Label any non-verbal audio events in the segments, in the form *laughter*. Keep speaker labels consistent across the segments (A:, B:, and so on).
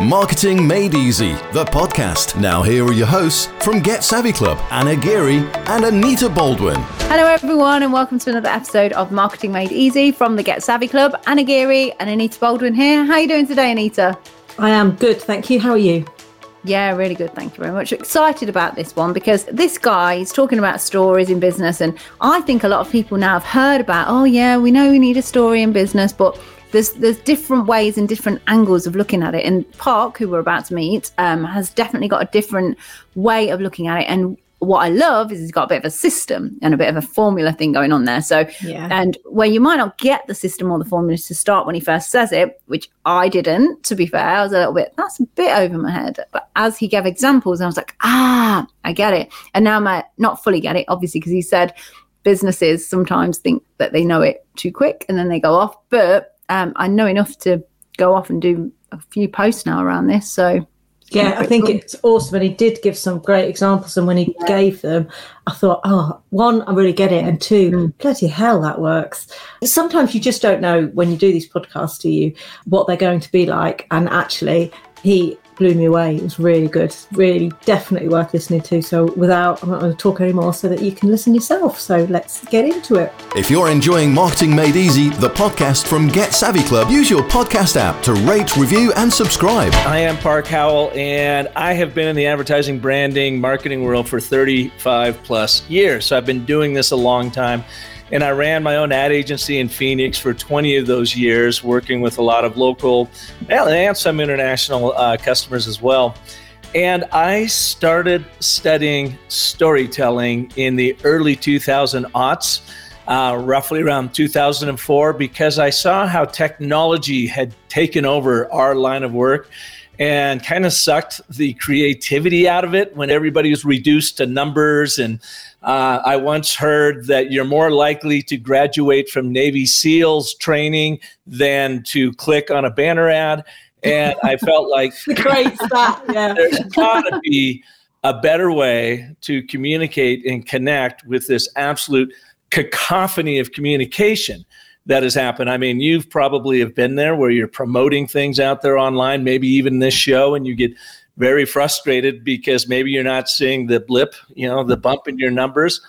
A: Marketing Made Easy, the podcast. Now, here are your hosts from Get Savvy Club Anna Geary and Anita Baldwin.
B: Hello, everyone, and welcome to another episode of Marketing Made Easy from the Get Savvy Club. Anna Geary and Anita Baldwin here. How are you doing today, Anita?
C: I am good, thank you. How are you?
B: Yeah, really good. Thank you very much. Excited about this one because this guy is talking about stories in business. And I think a lot of people now have heard about, oh, yeah, we know we need a story in business, but there's there's different ways and different angles of looking at it. And Park, who we're about to meet, um, has definitely got a different way of looking at it. And what I love is he's got a bit of a system and a bit of a formula thing going on there. So, yeah. and where you might not get the system or the formula to start when he first says it, which I didn't, to be fair, I was a little bit, that's a bit over my head. But as he gave examples, I was like, ah, I get it. And now I might not fully get it, obviously, because he said businesses sometimes think that they know it too quick and then they go off. But um, I know enough to go off and do a few posts now around this. So,
C: yeah, I think it's awesome. And he did give some great examples. And when he yeah. gave them, I thought, oh, one, I really get it. And two, mm. bloody hell, that works. Sometimes you just don't know when you do these podcasts do you what they're going to be like. And actually, he blew me away. It was really good, really definitely worth listening to. So, without, I'm not going to talk anymore so that you can listen yourself. So, let's get into it.
A: If you're enjoying Marketing Made Easy, the podcast from Get Savvy Club, use your podcast app to rate, review, and subscribe.
D: I am Park Howell, and I have been in the advertising, branding, marketing world for 35 plus years. So, I've been doing this a long time. And I ran my own ad agency in Phoenix for 20 of those years, working with a lot of local and some international uh, customers as well. And I started studying storytelling in the early 2000 aughts, uh, roughly around 2004, because I saw how technology had taken over our line of work and kind of sucked the creativity out of it when everybody was reduced to numbers and uh, I once heard that you're more likely to graduate from Navy SEALs training than to click on a banner ad. And I felt like *laughs*
C: great stuff. Yeah.
D: there's got to be a better way to communicate and connect with this absolute cacophony of communication that has happened. I mean, you've probably have been there where you're promoting things out there online, maybe even this show, and you get very frustrated because maybe you're not seeing the blip, you know, the bump in your numbers.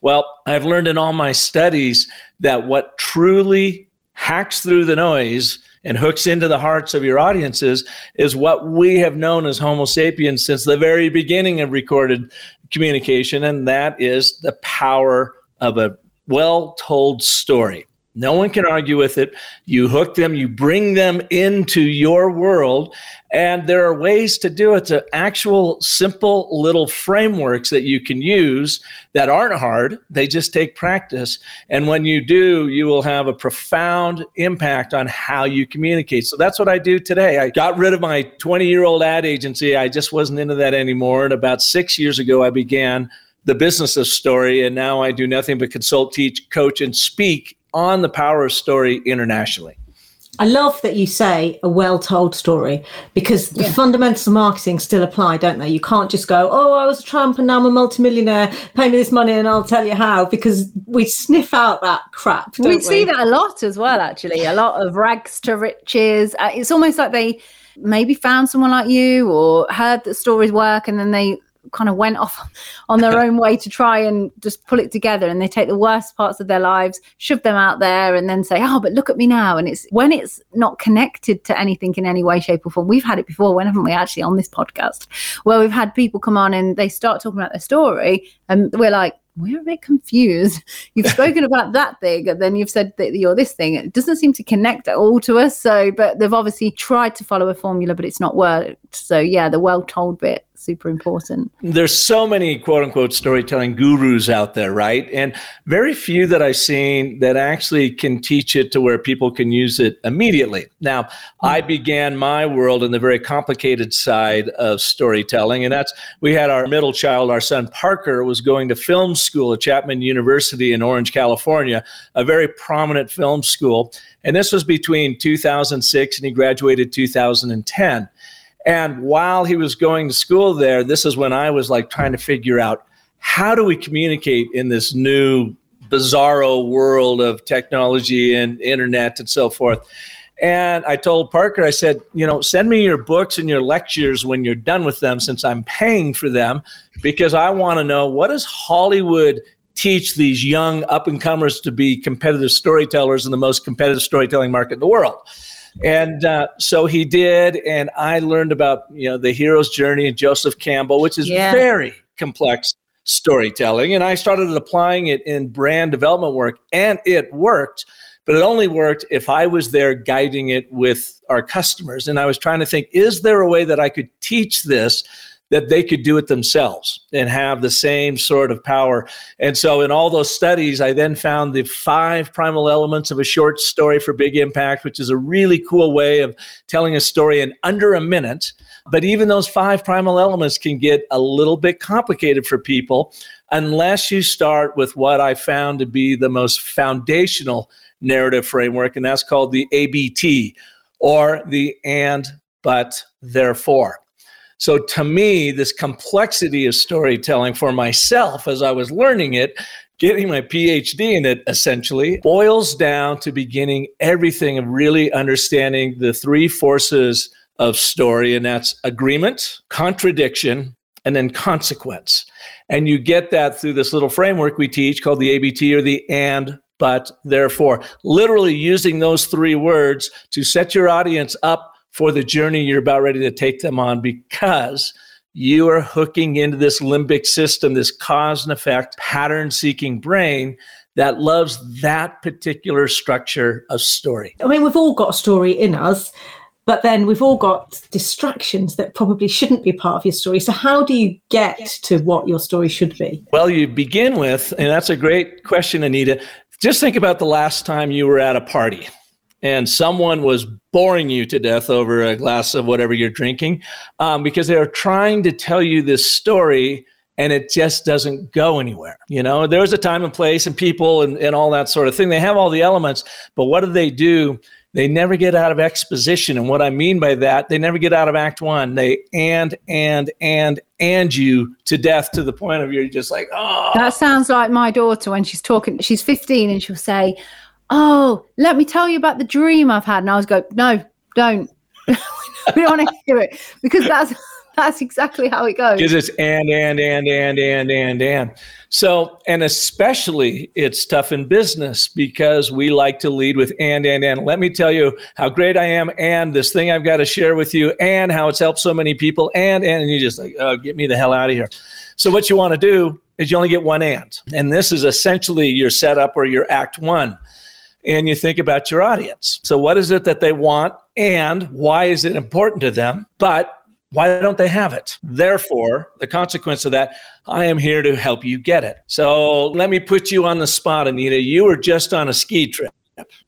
D: Well, I've learned in all my studies that what truly hacks through the noise and hooks into the hearts of your audiences is what we have known as Homo sapiens since the very beginning of recorded communication, and that is the power of a well told story. No one can argue with it. You hook them, you bring them into your world, and there are ways to do it to actual simple little frameworks that you can use that aren't hard. They just take practice. And when you do, you will have a profound impact on how you communicate. So that's what I do today. I got rid of my 20 year old ad agency. I just wasn't into that anymore. And about six years ago, I began the business of story. And now I do nothing but consult, teach, coach, and speak on the power of story internationally.
C: I love that you say a well told story because the yeah. fundamentals of marketing still apply, don't they? You can't just go, oh, I was a Trump and now I'm a multimillionaire, pay me this money and I'll tell you how, because we sniff out that crap.
B: we,
C: we
B: see that a lot as well, actually. A lot of rags to riches. Uh, it's almost like they maybe found someone like you or heard that stories work and then they kind of went off on their *laughs* own way to try and just pull it together and they take the worst parts of their lives shove them out there and then say oh but look at me now and it's when it's not connected to anything in any way shape or form we've had it before when haven't we actually on this podcast where we've had people come on and they start talking about their story and we're like we're a bit confused. *laughs* You've spoken about that thing, and then you've said that you're this thing. It doesn't seem to connect at all to us. So, but they've obviously tried to follow a formula, but it's not worked. So, yeah, the well told bit super important.
D: There's so many quote unquote storytelling gurus out there, right? And very few that I've seen that actually can teach it to where people can use it immediately. Now, mm-hmm. I began my world in the very complicated side of storytelling, and that's we had our middle child, our son Parker, was going to film school at Chapman University in Orange, California, a very prominent film school. And this was between 2006 and he graduated 2010. And while he was going to school there, this is when I was like trying to figure out how do we communicate in this new bizarro world of technology and internet and so forth. And I told Parker, I said, you know, send me your books and your lectures when you're done with them, since I'm paying for them, because I want to know what does Hollywood teach these young up and comers to be competitive storytellers in the most competitive storytelling market in the world. And uh, so he did, and I learned about you know the hero's journey and Joseph Campbell, which is yeah. very complex storytelling. And I started applying it in brand development work, and it worked. But it only worked if I was there guiding it with our customers. And I was trying to think, is there a way that I could teach this that they could do it themselves and have the same sort of power. And so, in all those studies, I then found the five primal elements of a short story for big impact, which is a really cool way of telling a story in under a minute. But even those five primal elements can get a little bit complicated for people unless you start with what I found to be the most foundational narrative framework, and that's called the ABT or the and, but, therefore. So to me, this complexity of storytelling for myself as I was learning it, getting my PhD in it essentially, boils down to beginning everything of really understanding the three forces of story, and that's agreement, contradiction, and then consequence. And you get that through this little framework we teach called the ABT or the and, but, therefore. Literally using those three words to set your audience up for the journey you're about ready to take them on because you are hooking into this limbic system, this cause and effect pattern seeking brain that loves that particular structure of story.
C: I mean, we've all got a story in us, but then we've all got distractions that probably shouldn't be part of your story. So, how do you get to what your story should be?
D: Well, you begin with, and that's a great question, Anita. Just think about the last time you were at a party and someone was boring you to death over a glass of whatever you're drinking um, because they are trying to tell you this story and it just doesn't go anywhere. You know, there's a time and place and people and, and all that sort of thing. They have all the elements, but what do they do? They never get out of exposition. And what I mean by that, they never get out of act one. They and, and, and, and you to death to the point of you're just like, oh.
B: That sounds like my daughter when she's talking. She's 15 and she'll say, oh, let me tell you about the dream I've had. And I was go, no, don't. *laughs* we don't want to hear it because that's *laughs* that's exactly how it goes.
D: Because it's and and and and and and and. So and especially it's tough in business because we like to lead with and and and. Let me tell you how great I am and this thing I've got to share with you and how it's helped so many people and and, and you just like oh get me the hell out of here. So what you want to do is you only get one and, and this is essentially your setup or your act one and you think about your audience. So, what is it that they want, and why is it important to them? But why don't they have it? Therefore, the consequence of that, I am here to help you get it. So, let me put you on the spot, Anita. You were just on a ski trip.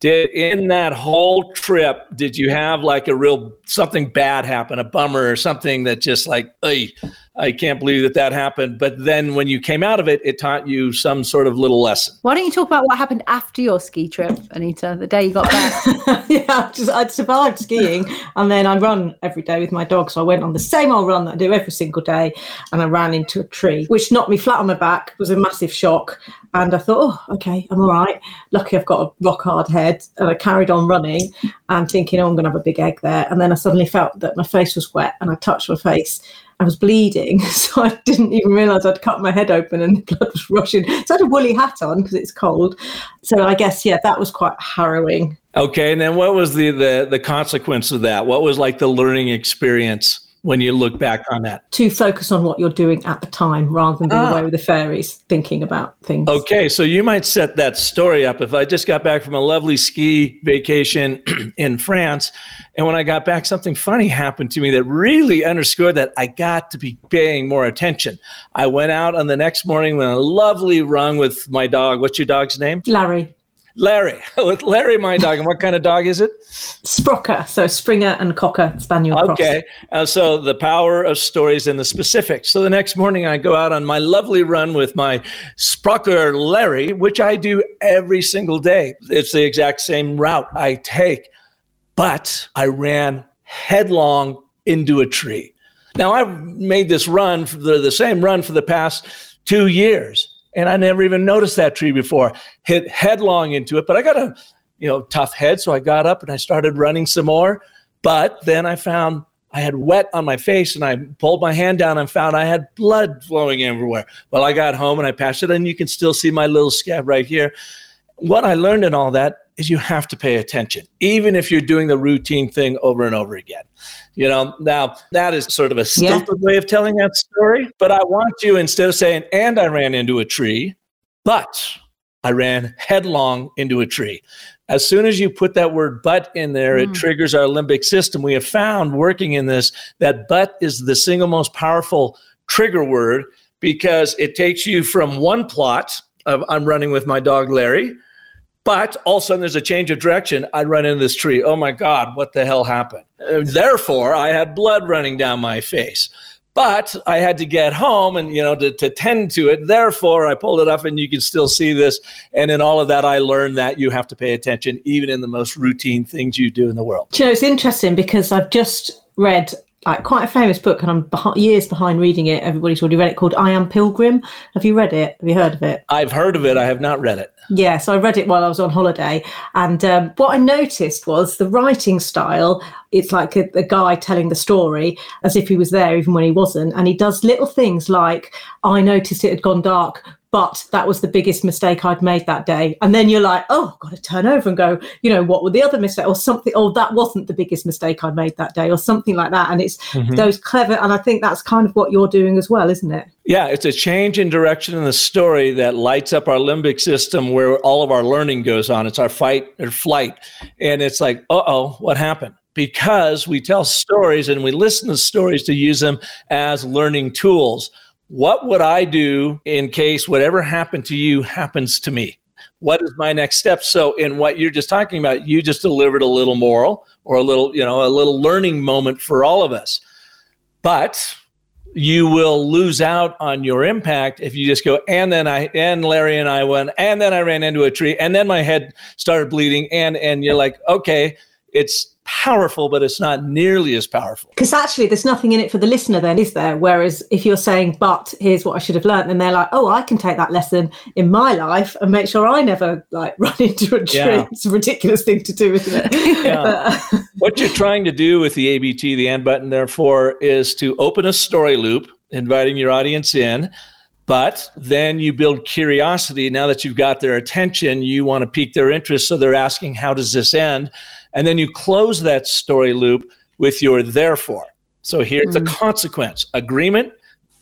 D: Did in that whole trip, did you have like a real something bad happen, a bummer or something that just like, hey, I can't believe that that happened. But then when you came out of it, it taught you some sort of little lesson.
B: Why don't you talk about what happened after your ski trip, Anita, the day you got
C: back? *laughs* yeah, just, I'd survived skiing and then I run every day with my dog. So I went on the same old run that I do every single day and I ran into a tree, which knocked me flat on my back. It was a massive shock. And I thought, oh, okay, I'm all right. Lucky I've got a rock hard head. And I carried on running and thinking, oh, I'm going to have a big egg there. And then I suddenly felt that my face was wet and I touched my face I was bleeding, *laughs* so I didn't even realise I'd cut my head open and *laughs* the blood was rushing. So I had a woolly hat on because it's cold. So I guess yeah, that was quite harrowing.
D: Okay, and then what was the the the consequence of that? What was like the learning experience? When you look back on that?
C: To focus on what you're doing at the time rather than being ah. away with the fairies, thinking about things.
D: Okay, so you might set that story up. If I just got back from a lovely ski vacation *clears throat* in France, and when I got back, something funny happened to me that really underscored that I got to be paying more attention. I went out on the next morning with a lovely run with my dog. What's your dog's name?
C: Larry.
D: Larry, with *laughs* Larry, my dog. And what kind of dog is it?
C: Sprocker. So Springer and Cocker Spaniel.
D: Okay. Uh, so the power of stories and the specifics. So the next morning, I go out on my lovely run with my Sprocker Larry, which I do every single day. It's the exact same route I take, but I ran headlong into a tree. Now I've made this run for the, the same run for the past two years and I never even noticed that tree before. Hit headlong into it, but I got a, you know, tough head. So I got up and I started running some more. But then I found I had wet on my face and I pulled my hand down and found I had blood flowing everywhere. Well, I got home and I passed it, and you can still see my little scab right here. What I learned in all that is you have to pay attention, even if you're doing the routine thing over and over again. You know, now that is sort of a stilted yeah. way of telling that story, but I want you instead of saying, and I ran into a tree, but I ran headlong into a tree. As soon as you put that word but in there, mm. it triggers our limbic system. We have found working in this that but is the single most powerful trigger word because it takes you from one plot of I'm running with my dog Larry, but all of a sudden there's a change of direction. I run into this tree. Oh my God, what the hell happened? Therefore, I had blood running down my face but I had to get home and you know to, to tend to it. Therefore, I pulled it up, and you can still see this. And in all of that, I learned that you have to pay attention, even in the most routine things you do in the world.
C: you know, it's interesting because I've just read like quite a famous book, and I'm behind, years behind reading it. Everybody's already read it. Called I Am Pilgrim. Have you read it? Have you heard of it?
D: I've heard of it. I have not read it.
C: Yeah, so I read it while I was on holiday, and um, what I noticed was the writing style. It's like a, a, guy telling the story as if he was there, even when he wasn't, and he does little things like, "I noticed it had gone dark, but that was the biggest mistake I'd made that day. And then you're like, oh, I've got to turn over and go, you know, what were the other mistakes or something? Oh, that wasn't the biggest mistake I made that day or something like that. And it's mm-hmm. those clever, and I think that's kind of what you're doing as well, isn't it?
D: Yeah, it's a change in direction in the story that lights up our limbic system where all of our learning goes on. It's our fight or flight. And it's like, uh oh, what happened? Because we tell stories and we listen to stories to use them as learning tools what would I do in case whatever happened to you happens to me? What is my next step? So, in what you're just talking about, you just delivered a little moral or a little, you know, a little learning moment for all of us. But you will lose out on your impact if you just go and then i and larry and i went and then i ran into a tree and then my head started bleeding and and you're like okay it's powerful, but it's not nearly as powerful.
C: Because actually, there's nothing in it for the listener, then, is there? Whereas if you're saying, but here's what I should have learned, then they're like, oh, I can take that lesson in my life and make sure I never like *laughs* run into a tree. Yeah. It's a ridiculous thing to do, isn't it?
D: yeah. *laughs* Uh, *laughs* what you're trying to do with the ABT, the end button, therefore, is to open a story loop, inviting your audience in. But then you build curiosity. Now that you've got their attention, you want to pique their interest. So they're asking, how does this end? And then you close that story loop with your therefore. So here's mm. the consequence agreement,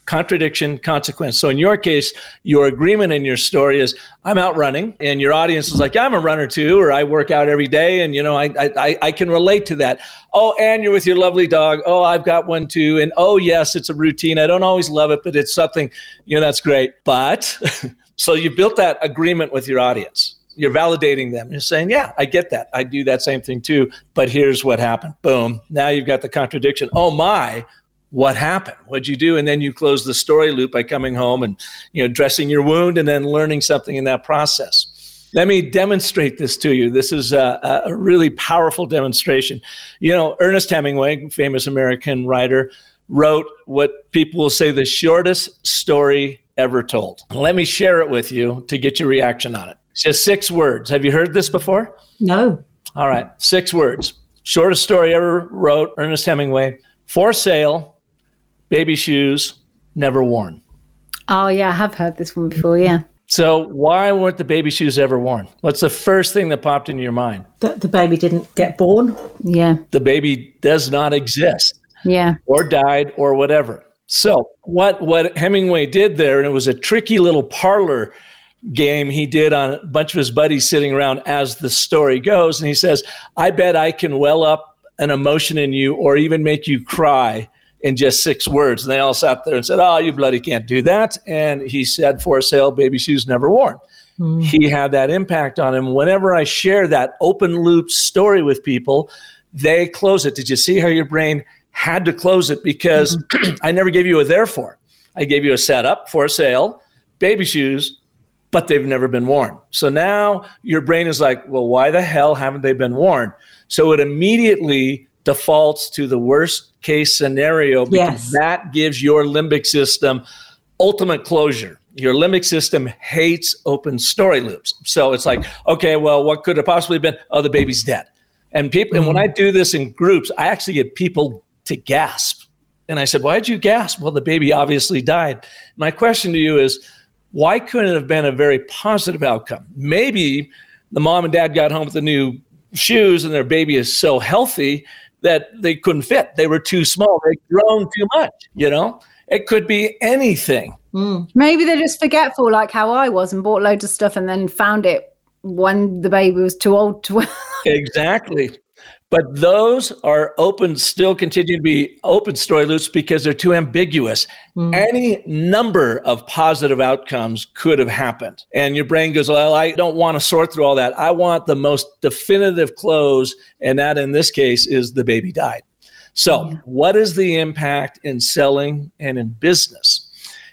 D: contradiction, consequence. So in your case, your agreement in your story is I'm out running, and your audience is like, yeah, I'm a runner too, or I work out every day, and you know, I, I I can relate to that. Oh, and you're with your lovely dog. Oh, I've got one too. And oh, yes, it's a routine. I don't always love it, but it's something, you know, that's great. But *laughs* so you built that agreement with your audience you're validating them. You're saying, yeah, I get that. I do that same thing too. But here's what happened. Boom. Now you've got the contradiction. Oh my, what happened? What'd you do? And then you close the story loop by coming home and you know dressing your wound and then learning something in that process. Let me demonstrate this to you. This is a, a really powerful demonstration. You know, Ernest Hemingway, famous American writer, wrote what people will say the shortest story ever told. Let me share it with you to get your reaction on it. Just six words. Have you heard this before?
C: No.
D: All right. Six words. Shortest story ever wrote, Ernest Hemingway. For sale, baby shoes, never worn.
B: Oh, yeah. I have heard this one before. Yeah.
D: So, why weren't the baby shoes ever worn? What's the first thing that popped into your mind?
C: That the baby didn't get born.
B: Yeah.
D: The baby does not exist.
B: Yeah.
D: Or died or whatever. So, what what Hemingway did there, and it was a tricky little parlor game he did on a bunch of his buddies sitting around as the story goes. And he says, I bet I can well up an emotion in you or even make you cry in just six words. And they all sat there and said, Oh, you bloody can't do that. And he said, For sale, baby shoes never worn. Mm. He had that impact on him. Whenever I share that open loop story with people, they close it. Did you see how your brain had to close it? Because mm-hmm. *clears throat* I never gave you a therefore. I gave you a setup for sale, baby shoes, but they've never been worn. So now your brain is like, well, why the hell haven't they been worn? So it immediately defaults to the worst case scenario because yes. that gives your limbic system ultimate closure. your limbic system hates open story loops. So it's like, okay, well, what could have possibly been? Oh, the baby's dead. And people, and when I mm-hmm. do this in groups, I actually get people to gasp. And I said, Why'd you gasp? Well, the baby obviously died. My question to you is, why couldn't it have been a very positive outcome? Maybe the mom and dad got home with the new shoes and their baby is so healthy that they couldn't fit. They were too small. They'd grown too much, you know? It could be anything.
B: Mm. Maybe they're just forgetful, like how I was, and bought loads of stuff and then found it when the baby was too old to.
D: Wear Exactly. But those are open, still continue to be open story loops because they're too ambiguous. Mm. Any number of positive outcomes could have happened. And your brain goes, Well, I don't want to sort through all that. I want the most definitive close. And that in this case is the baby died. So, yeah. what is the impact in selling and in business?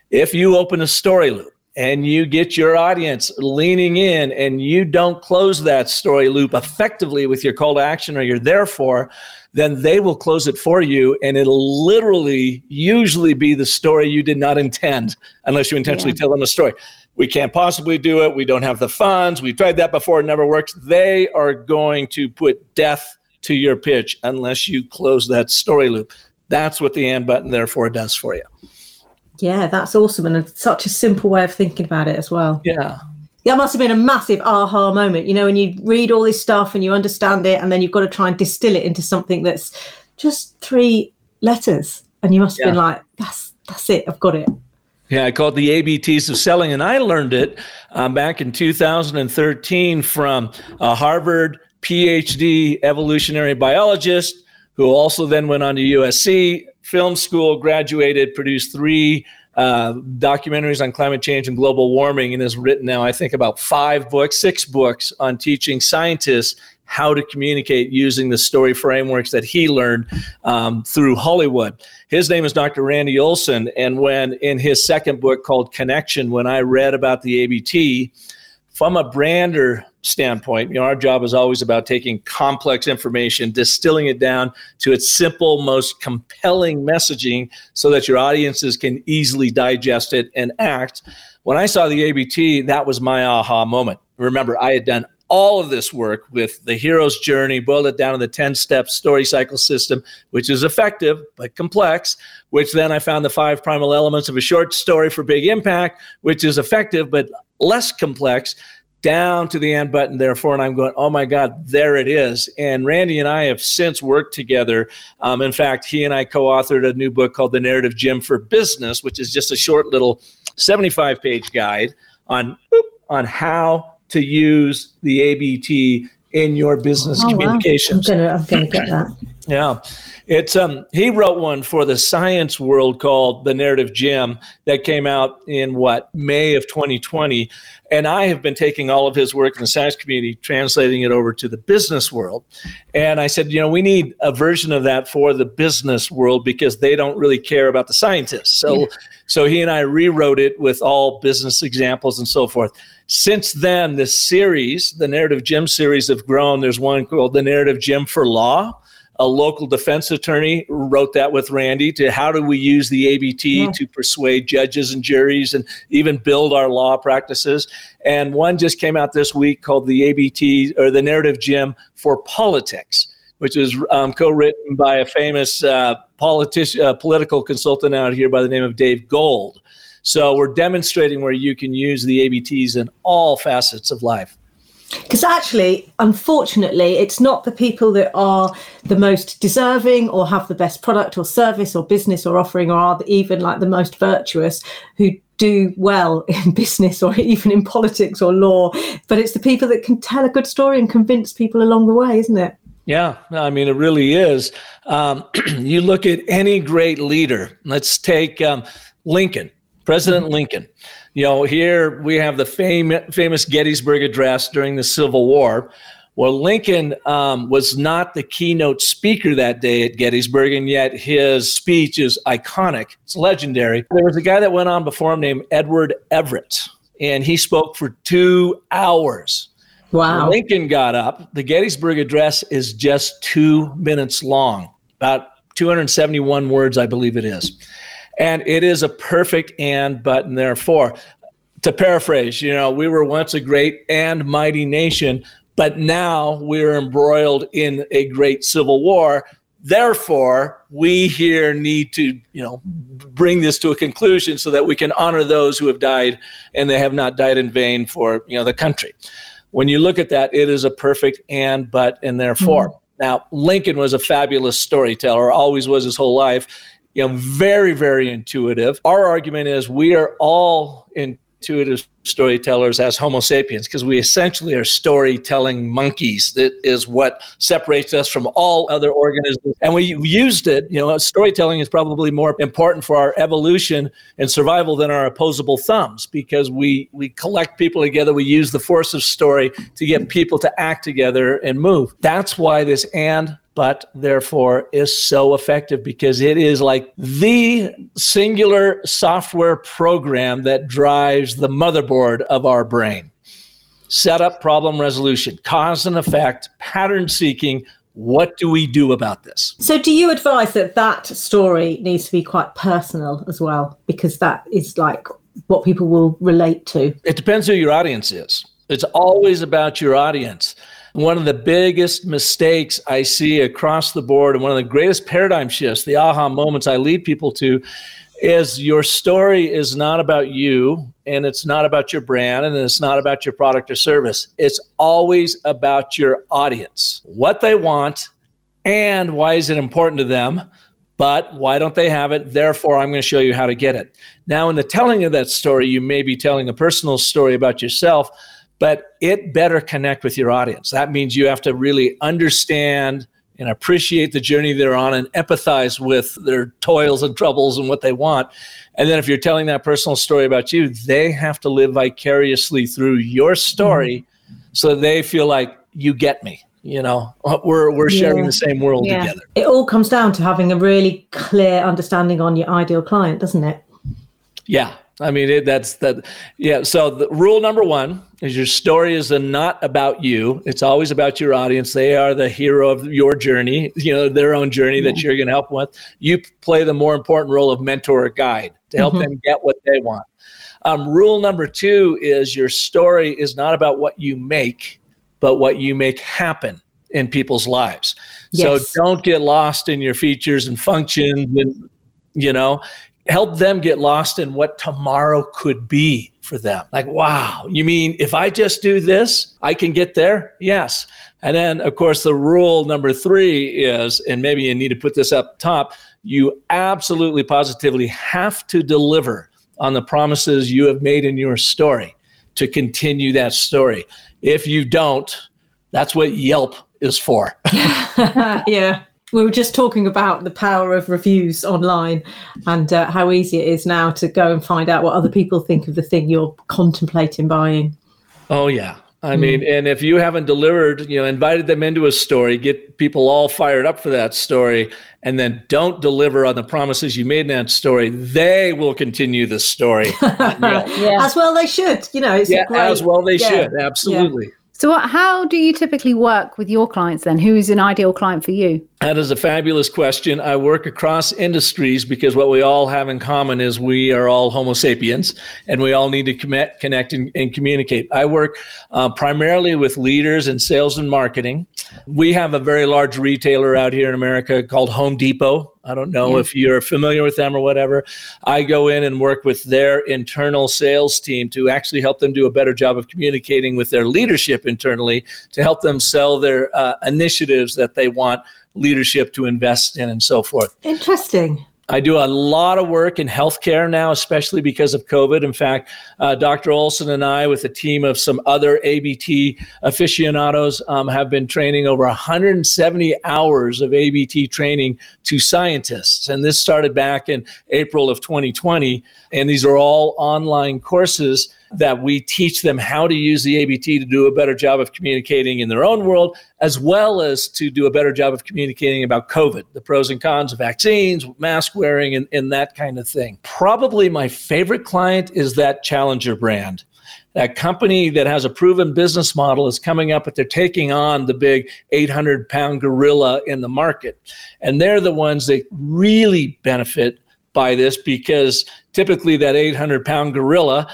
D: If you open a story loop, and you get your audience leaning in and you don't close that story loop effectively with your call to action or your therefore, then they will close it for you. And it'll literally usually be the story you did not intend unless you intentionally yeah. tell them a story. We can't possibly do it. We don't have the funds. We tried that before. It never works. They are going to put death to your pitch unless you close that story loop. That's what the and button therefore does for you.
C: Yeah, that's awesome. And such a simple way of thinking about it as well.
D: Yeah.
C: That must have been a massive aha moment, you know, when you read all this stuff and you understand it, and then you've got to try and distill it into something that's just three letters. And you must have yeah. been like, that's that's it, I've got it.
D: Yeah, I call it the ABTs of selling. And I learned it um, back in 2013 from a Harvard PhD evolutionary biologist who also then went on to USC film school, graduated, produced three uh, documentaries on climate change and global warming, and has written now, I think, about five books, six books on teaching scientists how to communicate using the story frameworks that he learned um, through Hollywood. His name is Dr. Randy Olson. And when in his second book called Connection, when I read about the ABT, from a brander standpoint, you know, our job is always about taking complex information, distilling it down to its simple, most compelling messaging so that your audiences can easily digest it and act. When I saw the ABT, that was my aha moment. Remember, I had done all of this work with the hero's journey, boiled it down to the 10 step story cycle system, which is effective but complex, which then I found the five primal elements of a short story for big impact, which is effective but less complex down to the and button therefore and i'm going oh my god there it is. And randy and i have since worked together. Um, in fact he and i co-authored a new book called the narrative gym for business which is just a short little 75 page guide on on how to use the abt in your business oh, communications.
C: Wow. i'm i'm gonna get that
D: yeah it's um he wrote one for the science world called The Narrative Gym that came out in what May of 2020 and I have been taking all of his work in the science community translating it over to the business world. And I said, you know, we need a version of that for the business world because they don't really care about the scientists. So yeah. so he and I rewrote it with all business examples and so forth. Since then, this series, the Narrative Gym series, have grown. There's one called the Narrative Gym for Law a local defense attorney wrote that with Randy to how do we use the ABT yeah. to persuade judges and juries and even build our law practices. And one just came out this week called the ABT or the Narrative Gym for Politics, which was um, co-written by a famous uh, politician, uh, political consultant out here by the name of Dave Gold. So we're demonstrating where you can use the ABTs in all facets of life.
C: Because actually, unfortunately, it's not the people that are the most deserving or have the best product or service or business or offering or are even like the most virtuous who do well *laughs* in business or even in politics or law. But it's the people that can tell a good story and convince people along the way, isn't it?
D: Yeah, I mean, it really is. Um, *clears throat* you look at any great leader, let's take um, Lincoln, President. Lincoln you know, here we have the fam- famous Gettysburg Address during the Civil War. Well, Lincoln um, was not the keynote speaker that day at Gettysburg, and yet his speech is iconic. It's legendary. There was a guy that went on before him named Edward Everett, and he spoke for two hours.
C: Wow.
D: Lincoln got up. The Gettysburg Address is just two minutes long, about 271 words, I believe it is. And it is a perfect and button, therefore. to paraphrase, you know, we were once a great and mighty nation, but now we're embroiled in a great civil war. Therefore, we here need to, you know, bring this to a conclusion so that we can honor those who have died and they have not died in vain for, you know, the country. When you look at that, it is a perfect and, but, and therefore. Mm-hmm. Now, Lincoln was a fabulous storyteller, always was his whole life. You know, very, very intuitive. Our argument is we are all intuitive storytellers as Homo sapiens because we essentially are storytelling monkeys. That is what separates us from all other organisms. And we used it, you know, storytelling is probably more important for our evolution and survival than our opposable thumbs because we, we collect people together. We use the force of story to get people to act together and move. That's why this and but therefore is so effective because it is like the singular software program that drives the motherboard of our brain. Setup, problem resolution, cause and effect, pattern seeking. What do we do about this?
C: So, do you advise that that story needs to be quite personal as well? Because that is like what people will relate to.
D: It depends who your audience is. It's always about your audience one of the biggest mistakes I see across the board, and one of the greatest paradigm shifts, the aha moments I lead people to, is your story is not about you and it's not about your brand and it's not about your product or service. It's always about your audience, what they want, and why is it important to them. But why don't they have it? Therefore, I'm going to show you how to get it. Now, in the telling of that story, you may be telling a personal story about yourself, but it better connect with your audience. That means you have to really understand and appreciate the journey they're on and empathize with their toils and troubles and what they want. And then if you're telling that personal story about you, they have to live vicariously through your story mm-hmm. so they feel like you get me. You know, *laughs* we're we're sharing yeah. the same world yeah. together.
C: It all comes down to having a really clear understanding on your ideal client, doesn't it?
D: Yeah, I mean, it, that's that. Yeah. So the rule number one is your story is not about you. It's always about your audience. They are the hero of your journey. You know, their own journey that you're going to help with. You play the more important role of mentor or guide to help mm-hmm. them get what they want. Um, rule number two is your story is not about what you make, but what you make happen in people's lives. Yes. So don't get lost in your features and functions and you know help them get lost in what tomorrow could be for them. Like, wow, you mean if I just do this, I can get there? Yes. And then, of course, the rule number three is, and maybe you need to put this up top, you absolutely positively have to deliver on the promises you have made in your story to continue that story. If you don't, that's what Yelp is for. *laughs*
C: yeah we were just talking about the power of reviews online and uh, how easy it is now to go and find out what other people think of the thing you're contemplating buying.
D: Oh, yeah. I mm. mean, and if you haven't delivered, you know, invited them into a story, get people all fired up for that story, and then don't deliver on the promises you made in that story, they will continue the story. *laughs*
C: yeah. As well they should. You know,
D: yeah, great, as well they yeah, should. Absolutely. Yeah.
B: So, what, how do you typically work with your clients then? Who is an ideal client for you?
D: That is a fabulous question. I work across industries because what we all have in common is we are all Homo sapiens and we all need to commit, connect, and, and communicate. I work uh, primarily with leaders in sales and marketing. We have a very large retailer out here in America called Home Depot. I don't know yeah. if you're familiar with them or whatever. I go in and work with their internal sales team to actually help them do a better job of communicating with their leadership internally to help them sell their uh, initiatives that they want leadership to invest in and so forth.
C: Interesting.
D: I do a lot of work in healthcare now, especially because of COVID. In fact, uh, Dr. Olson and I, with a team of some other ABT aficionados, um, have been training over 170 hours of ABT training to scientists. And this started back in April of 2020. And these are all online courses that we teach them how to use the ABT to do a better job of communicating in their own world, as well as to do a better job of communicating about COVID, the pros and cons of vaccines, mask wearing, and, and that kind of thing. Probably my favorite client is that challenger brand. That company that has a proven business model is coming up, but they're taking on the big 800 pound gorilla in the market. And they're the ones that really benefit by this because typically that 800 pound gorilla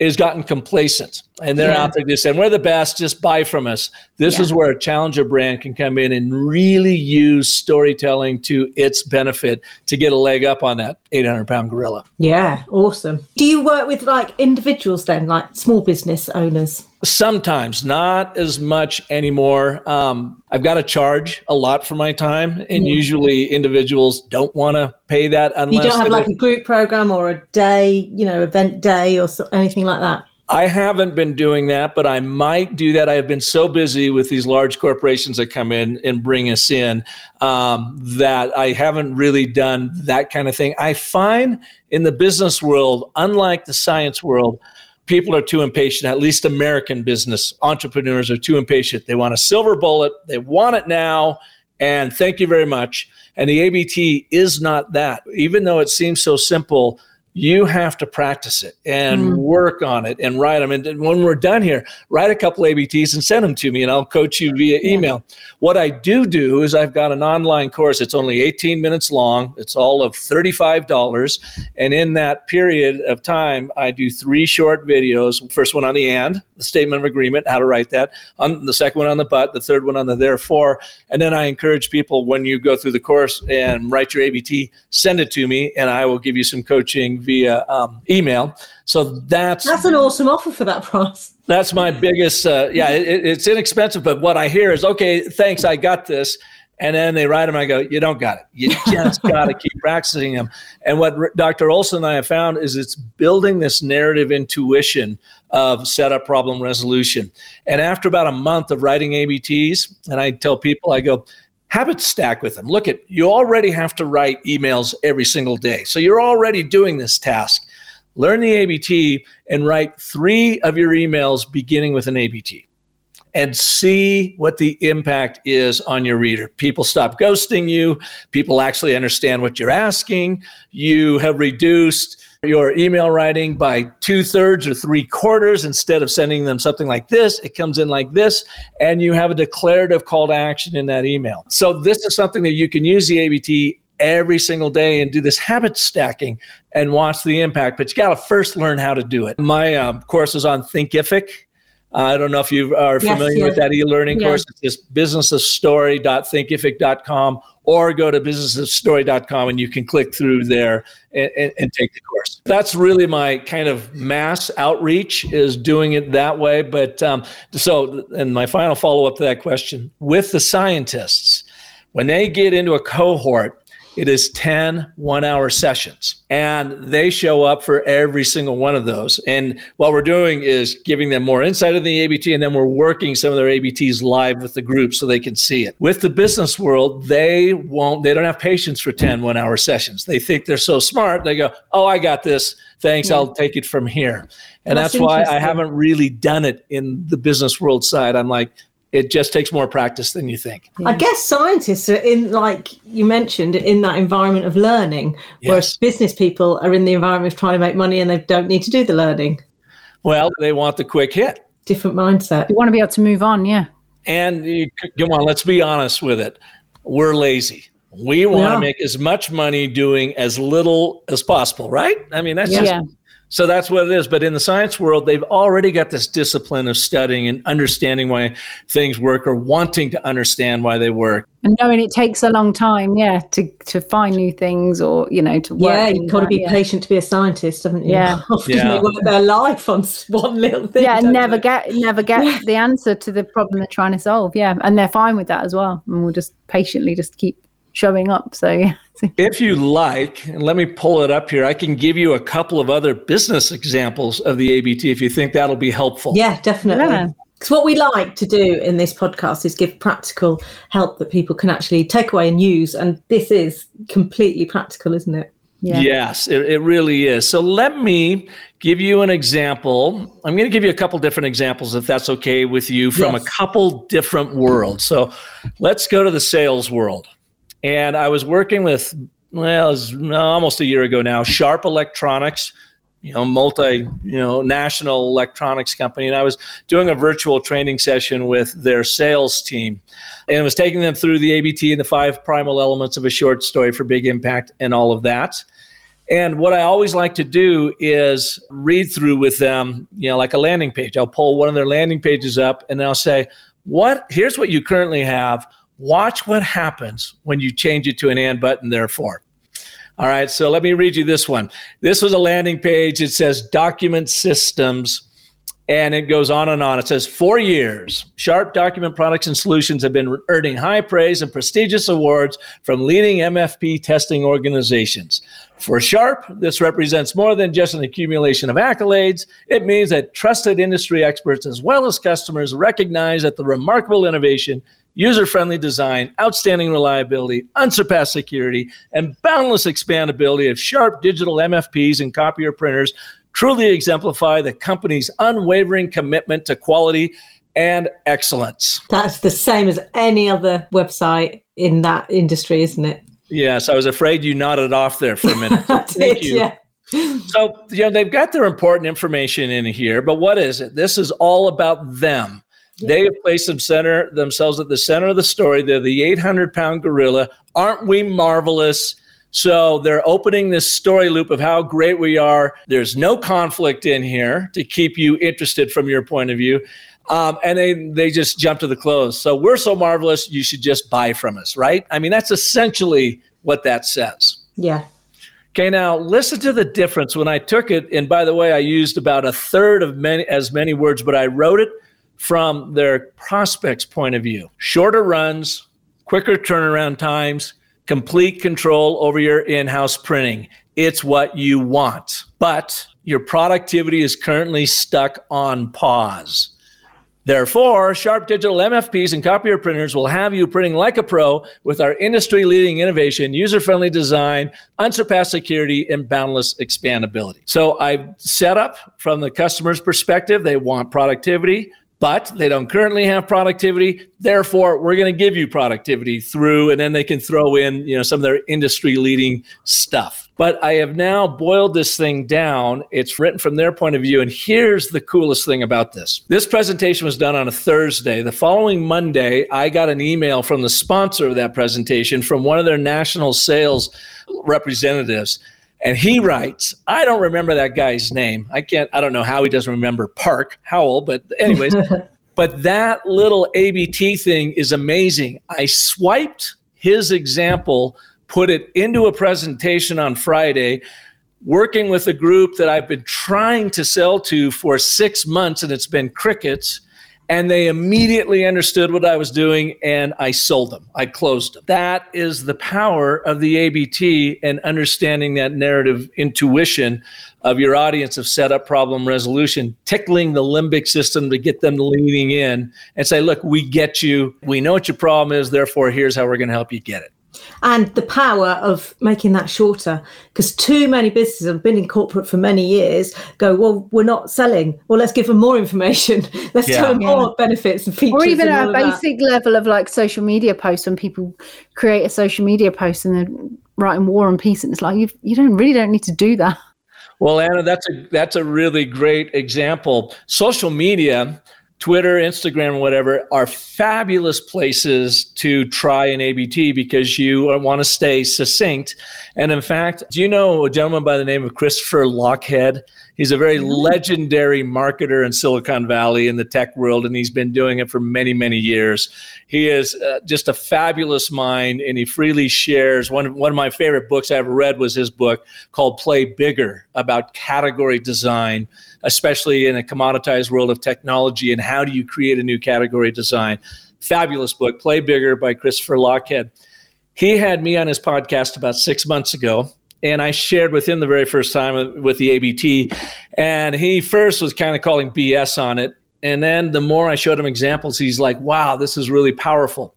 D: has gotten complacent and they're
B: Yeah.
D: out there just saying we're the best just buy from us this
B: Yeah.
D: is where a challenger brand can come in and really use storytelling to its benefit to get a leg up on that 800 pound gorilla
C: Yeah, awesome. Do you work with like individuals then, like small business owners?
D: sometimes not as much anymore um, i've got to charge a lot for my time and usually individuals don't want to pay that unless
C: You don't have like a group program or a day, you know, event day or so, anything like that.
D: I haven't been doing that, but I might do that. I have been so busy with these large corporations that come in and bring us in um, that I haven't really done that kind of thing. I find in the business world, unlike the science world, people are too impatient. At least American business entrepreneurs are too impatient. They want a silver bullet, they want it now, and thank you very much. And the ABT is not that. Even though it seems so simple, you have to practice it and mm. work on it and write them. And then when we're done here, write a couple ABTs and send them to me, and I'll coach you via email. What I do do is I've got an online course. It's only 18 minutes long. It's all of $35. And in that period of time, I do three short videos. First one on the and, the statement of agreement, how to write that. On the second one on the but, the third one on the therefore. And then I encourage people when you go through the course and write your ABT, send it to me, and I will give you some coaching via um, email. So that's
C: That's an awesome offer for that price.
D: that's my biggest. Uh, yeah, it, it's inexpensive, but what I hear is, okay, thanks, I got this. And then they write them. I go, you don't got it. You *laughs* just got to keep practicing them. And what R- Dr. Olson and I have found is it's building this narrative intuition of setup problem resolution. And after about a month of writing ABTs, and I tell people, I go, habit stack with them. Look at you already have to write emails every single day. So you're already doing this task. Learn the ABT and write three of your emails beginning with an ABT and see what the impact is on your reader. People stop ghosting you. People actually understand what you're asking. You have reduced your email writing by two thirds or three quarters. Instead of sending them something like this, it comes in like this, and you have a declarative call to action in that email. So, this is something that you can use the ABT every single day and do this habit stacking and watch the impact. But you got to first learn how to do it. My um, course is on Thinkific. Uh, I don't know if you are
C: Yes,
D: familiar with that e-learning
C: Yeah.
D: course. It's just businessofstory.thinkific.com or go to businessofstory.com and you can click through there and, and, and take the course. That's really my kind of mass outreach is doing it that way. But um, so, and my final follow-up to that question, with the scientists, when they get into a cohort, it is 10 one hour sessions and they show up for every single one of those. And what we're doing is giving them more insight of the ABT and then we're working some of their ABTs live with the group so they can see it. With the business world, they won't, they don't have patience for 10 one hour sessions. They think they're so smart. They go, Oh, I got this. Thanks. I'll take it from here. And
C: That's
D: that's, why I haven't really done it in the business world side. I'm like, it just takes more practice than you think.
C: I guess scientists are in, like you mentioned, in that environment of learning, whereas business people are in the environment of trying to make money and they don't need to do the learning.
D: Well, they want the quick hit.
C: Different mindset.
B: You want to be able to move on, yeah.
D: And you, come on, let's be honest with it. We're lazy. We want
C: Yeah.
D: to make as much money doing as little as possible, right? I mean, that's
C: Yeah.
D: just
B: Yeah.
D: So that's what it is. But in the science world, they've already got this discipline of studying and understanding why things work or wanting to understand why they work.
B: And knowing it takes a long time, yeah, to, to find new things or, you know, to work.
C: Yeah, you've got to be
B: yeah.
C: patient to be a scientist, haven't you?
B: Yeah. *laughs*
C: Often
D: Yeah.
C: they work their life on one little thing.
B: Yeah, and never
C: they?
B: get never get *laughs* the answer to the problem they're trying to solve. Yeah, and they're fine with that as well, and we'll just patiently just keep showing up. So yeah, *laughs*
D: If you like, and let me pull it up here, I can give you a couple of other business examples of the ABT if you think that'll be helpful.
C: Yeah, definitely.
B: Yeah.
C: Because what we like to do in this podcast is give practical help that people can actually take away and use. And this is completely practical, isn't it?
B: yeah,
D: Yes, it, it really is. So let me give you an example. I'm going to give you a couple different examples, if that's okay with you, from
C: Yes.
D: a couple different worlds. So let's go to the sales world. And I was working with, well, it was almost a year ago now, Sharp Electronics, you know, multi, you know, national electronics company. And I was doing a virtual training session with their sales team and was taking them through the ABT and the five primal elements of a short story for big impact and all of that. And what I always like to do is read through with them, you know, like a landing page. I'll pull one of their landing pages up and I'll say, what here's what you currently have. Watch what happens when you change it to an and button, therefore. All right, so let me read you this one. This was a landing page. It says document systems and it goes on and on. It says, for years, Sharp Document Products and Solutions have been earning high praise and prestigious awards from leading MFP testing organizations. For Sharp, this represents more than just an accumulation of accolades. It means that trusted industry experts, as well as customers, recognize that the remarkable innovation user friendly design, outstanding reliability, unsurpassed security, and boundless expandability of Sharp digital MFPs and copier printers truly exemplify the company's unwavering commitment to quality and excellence.
C: That's the same as any other website in that industry, isn't it?
D: Yes, I was afraid you nodded off there for a minute. *laughs* Thank you.
C: Yeah.
D: So, you know, they've got their important information in here, but what is it? This is all about them. They have placed them center, themselves at the center of the story. They're the 800 pound gorilla. Aren't we marvelous? So they're opening this story loop of how great we are. There's no conflict in here to keep you interested from your point of view. Um, and they, they just jump to the close. So we're so marvelous, you should just buy from us, right? I mean, that's essentially what that says.
C: Yeah.
D: Okay, now listen to the difference when I took it. And by the way, I used about a third of many as many words, but I wrote it from their prospects' point of view. Shorter runs, quicker turnaround times, complete control over your in house printing. It's what you want, but your productivity is currently stuck on pause. Therefore, Sharp Digital MFPs and copier printers will have you printing like a pro with our industry leading innovation, user friendly design, unsurpassed security, and boundless expandability. So I've set up from the customer's perspective, they want productivity but they don't currently have productivity. Therefore, we're going to give you productivity through, and then they can throw in, you know, some of their industry leading stuff. But I have now boiled this thing down. It's written from their point of view. And here's the coolest thing about this. This presentation was done on a Thursday. The following Monday, I got an email from the sponsor of that presentation from one of their national sales representatives and he writes, I don't remember that guy's name. I can't, I don't know how he doesn't remember Park Howell, but anyways, *laughs* but that little ABT thing is amazing. I swiped his example, put it into a presentation on Friday, working with a group that I've been trying to sell to for six months, and it's been crickets and they immediately understood what I was doing and I sold them. I closed them. That is the power of the ABT and understanding that narrative intuition of your audience of setup problem resolution, tickling the limbic system to get them leaning in and say, look, we get you. We know what your problem is. Therefore, here's how we're going to help you get it
C: and the power of making that shorter because too many businesses have been in corporate for many years go well we're not selling well let's give them more information *laughs* let's yeah. tell them yeah. more benefits and features
B: or even a basic that. level of like social media posts when people create a social media post and they're writing war and peace and it's like you you don't really don't need to do that
D: well anna that's a that's a really great example social media Twitter, Instagram, whatever are fabulous places to try an ABT because you want to stay succinct. And in fact, do you know a gentleman by the name of Christopher Lochhead? He's a very mm-hmm. legendary marketer in Silicon Valley in the tech world, and he's been doing it for many, many years. He is uh, just a fabulous mind, and he freely shares. One, one of my favorite books I ever read was his book called Play Bigger about category design especially in a commoditized world of technology and how do you create a new category design. Fabulous book, Play Bigger by Christopher Lochhead. He had me on his podcast about six months ago, and I shared with him the very first time with the ABT. And he first was kind of calling BS on it. And then the more I showed him examples, he's like, wow, this is really powerful.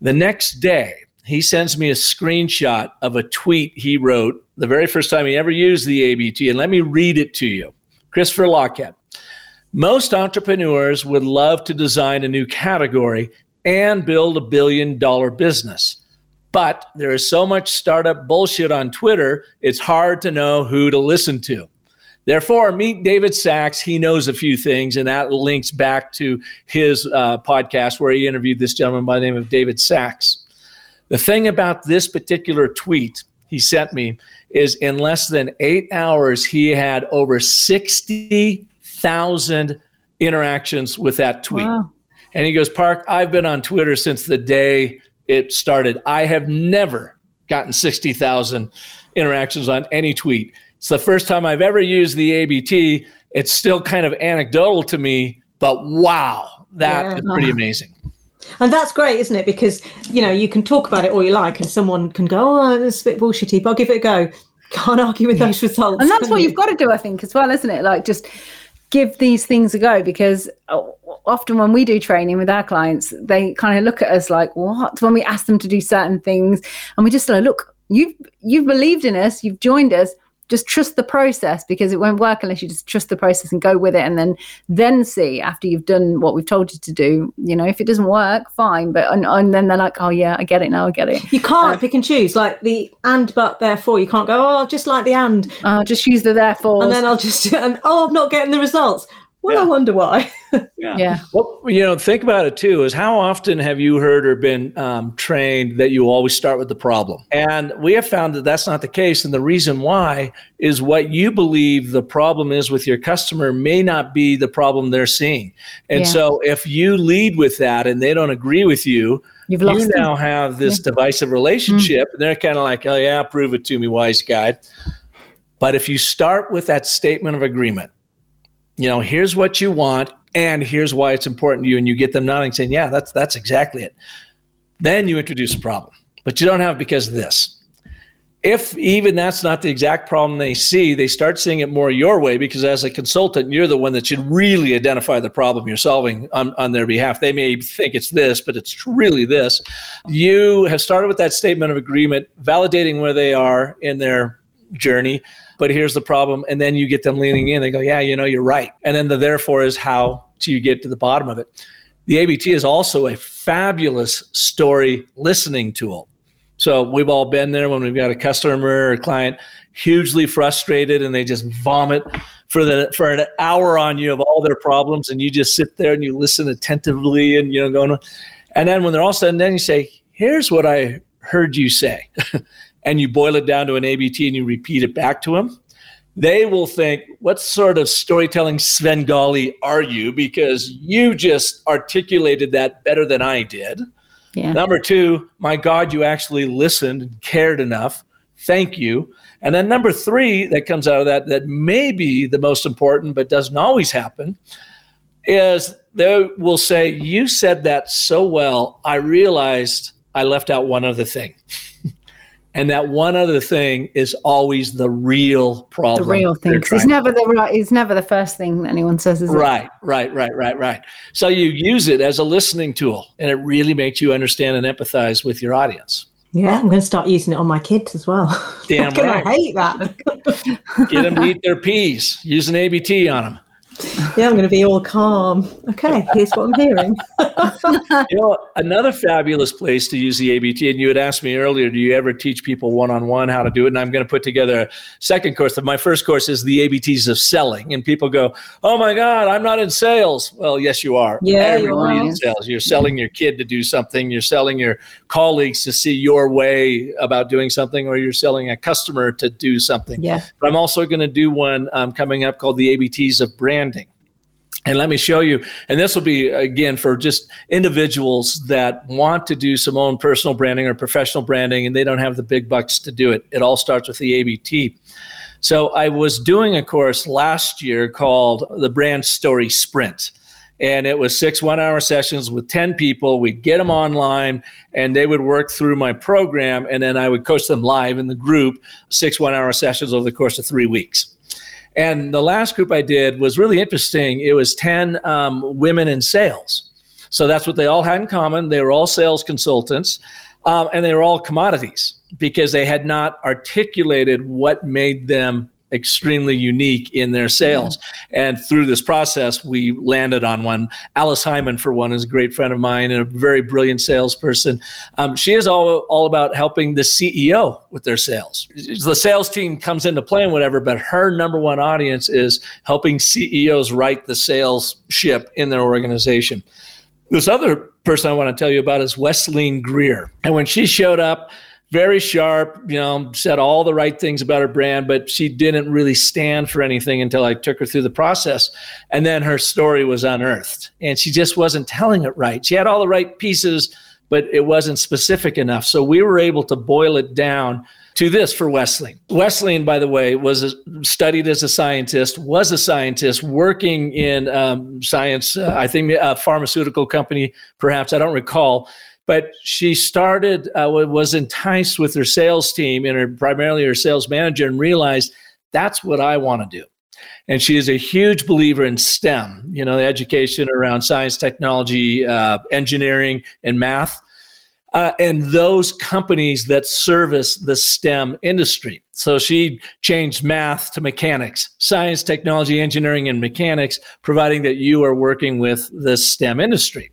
D: The next day, he sends me a screenshot of a tweet he wrote the very first time he ever used the ABT. And let me read it to you. Christopher Lochhead. Most entrepreneurs would love to design a new category and build a billion dollar business. But there is so much startup bullshit on Twitter, it's hard to know who to listen to. Therefore, meet David Sacks. He knows a few things, and that links back to his uh, podcast where he interviewed this gentleman by the name of David Sacks. The thing about this particular tweet he sent me is in less than eight hours, he had over 60,000 interactions with that tweet. Wow. And he goes, Park, I've been on Twitter since the day it started. I have never gotten 60,000 interactions on any tweet. It's the first time I've ever used the ABT. It's still kind of anecdotal to me, but wow, that yeah. is pretty amazing.
C: And that's great, isn't it? Because you know you can talk about it all you like, and someone can go, "Oh, this is a bit bullshitty," but I'll give it a go. Can't argue with those results.
B: And that's what you? you've got to do, I think, as well, isn't it? Like just give these things a go because uh, often when we do training with our clients, they kind of look at us like, "What?" When we ask them to do certain things, and we just like, "Look, you've you've believed in us, you've joined us just trust the process because it won't work unless you just trust the process and go with it and then then see after you've done what we've told you to do. You know if it doesn't work fine but and, and then they're like oh yeah i get it now i get it.
C: You can't uh, pick and choose like the and but therefore you can't go oh just like the and.
B: I'll just use the therefore
C: and then i'll just *laughs* and oh i'm not getting the results well, yeah. I wonder why. *laughs*
B: yeah. yeah.
D: Well, you know, think about it too is how often have you heard or been um, trained that you always start with the problem? And we have found that that's not the case. And the reason why is what you believe the problem is with your customer may not be the problem they're seeing. And yeah. so if you lead with that and they don't agree with you, You've you now them. have this yeah. divisive relationship. Mm. And they're kind of like, oh, yeah, prove it to me, wise guy. But if you start with that statement of agreement, you know, here's what you want and here's why it's important to you. And you get them nodding, saying, yeah, that's that's exactly it. Then you introduce a problem, but you don't have because of this. If even that's not the exact problem they see, they start seeing it more your way because as a consultant, you're the one that should really identify the problem you're solving on, on their behalf. They may think it's this, but it's really this. You have started with that statement of agreement, validating where they are in their journey but here's the problem. And then you get them leaning in. They go, yeah, you know, you're right. And then the therefore is how do you get to the bottom of it. The ABT is also a fabulous story listening tool. So we've all been there when we've got a customer or client hugely frustrated and they just vomit for the for an hour on you of all their problems and you just sit there and you listen attentively and you know going and then when they're all said and done you say here's what I heard you say *laughs* and you boil it down to an ABT and you repeat it back to them, they will think, what sort of storytelling Svengali are you? Because you just articulated that better than I did. Yeah. Number two, my God, you actually listened and cared enough. Thank you. And then number three, that comes out of that, that may be the most important, but doesn't always happen, is they will say, You said that so well, I realized I left out one other thing. *laughs* And that one other thing is always the real problem.
B: The real thing. It's never the right. It's never the first thing anyone says. Is
D: right, it? right, right, right, right. So you use it as a listening tool, and it really makes you understand and empathize with your audience.
C: Yeah, I'm going to start using it on my kids as well. *laughs*
D: Damn right.
C: I hate that.
D: Get them to eat their peas. Use an ABT on them
C: yeah, I'm going to be all calm. Okay, here's what I'm hearing.
D: you know, another fabulous place to use the ABT, and you had asked me earlier, do you ever teach people one on one how to do it? And I'm going to put together a second course. My first course is the ABTs of selling. And people go, oh my God, I'm not in sales. Well, yes, you are.
C: Yeah, Everybody you are.
D: in sales. You're selling your kid to do something, you're selling your colleagues to see your way about doing something, or you're selling a customer to do something.
C: Yeah.
D: But I'm also going to do one um, coming up called the ABTs of branding. And let me show you, and this will be again for just individuals that want to do some own personal branding or professional branding and they don't have the big bucks to do it. It all starts with the ABT. So I was doing a course last year called the Brand Story Sprint. And it was six one hour sessions with 10 people. We'd get them online and they would work through my program. And then I would coach them live in the group, six one hour sessions over the course of three weeks. And the last group I did was really interesting. It was 10 um, women in sales. So that's what they all had in common. They were all sales consultants um, and they were all commodities because they had not articulated what made them extremely unique in their sales. And through this process, we landed on one. Alice Hyman, for one, is a great friend of mine and a very brilliant salesperson. Um, she is all, all about helping the CEO with their sales. The sales team comes into play and whatever, but her number one audience is helping CEOs write the sales ship in their organization. This other person I want to tell you about is Wesleyne Greer. And when she showed up, very sharp, you know, said all the right things about her brand, but she didn't really stand for anything until I took her through the process. And then her story was unearthed and she just wasn't telling it right. She had all the right pieces, but it wasn't specific enough. So we were able to boil it down to this for Wesleyne. Wesleyne, by the way, was a, studied as a scientist, was a scientist working in um, science, uh, I think a pharmaceutical company, perhaps, I don't recall but she started uh, was enticed with her sales team and her primarily her sales manager and realized that's what i want to do and she is a huge believer in stem you know the education around science technology uh, engineering and math uh, and those companies that service the STEM industry. So she changed math to mechanics, science, technology, engineering, and mechanics, providing that you are working with the STEM industry.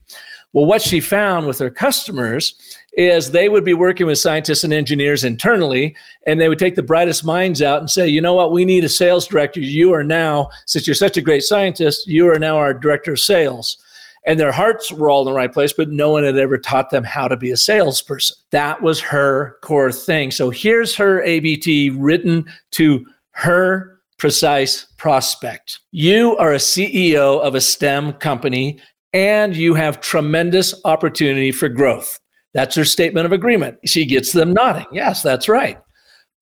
D: Well, what she found with her customers is they would be working with scientists and engineers internally, and they would take the brightest minds out and say, you know what, we need a sales director. You are now, since you're such a great scientist, you are now our director of sales. And their hearts were all in the right place, but no one had ever taught them how to be a salesperson. That was her core thing. So here's her ABT written to her precise prospect. You are a CEO of a STEM company and you have tremendous opportunity for growth. That's her statement of agreement. She gets them nodding. Yes, that's right.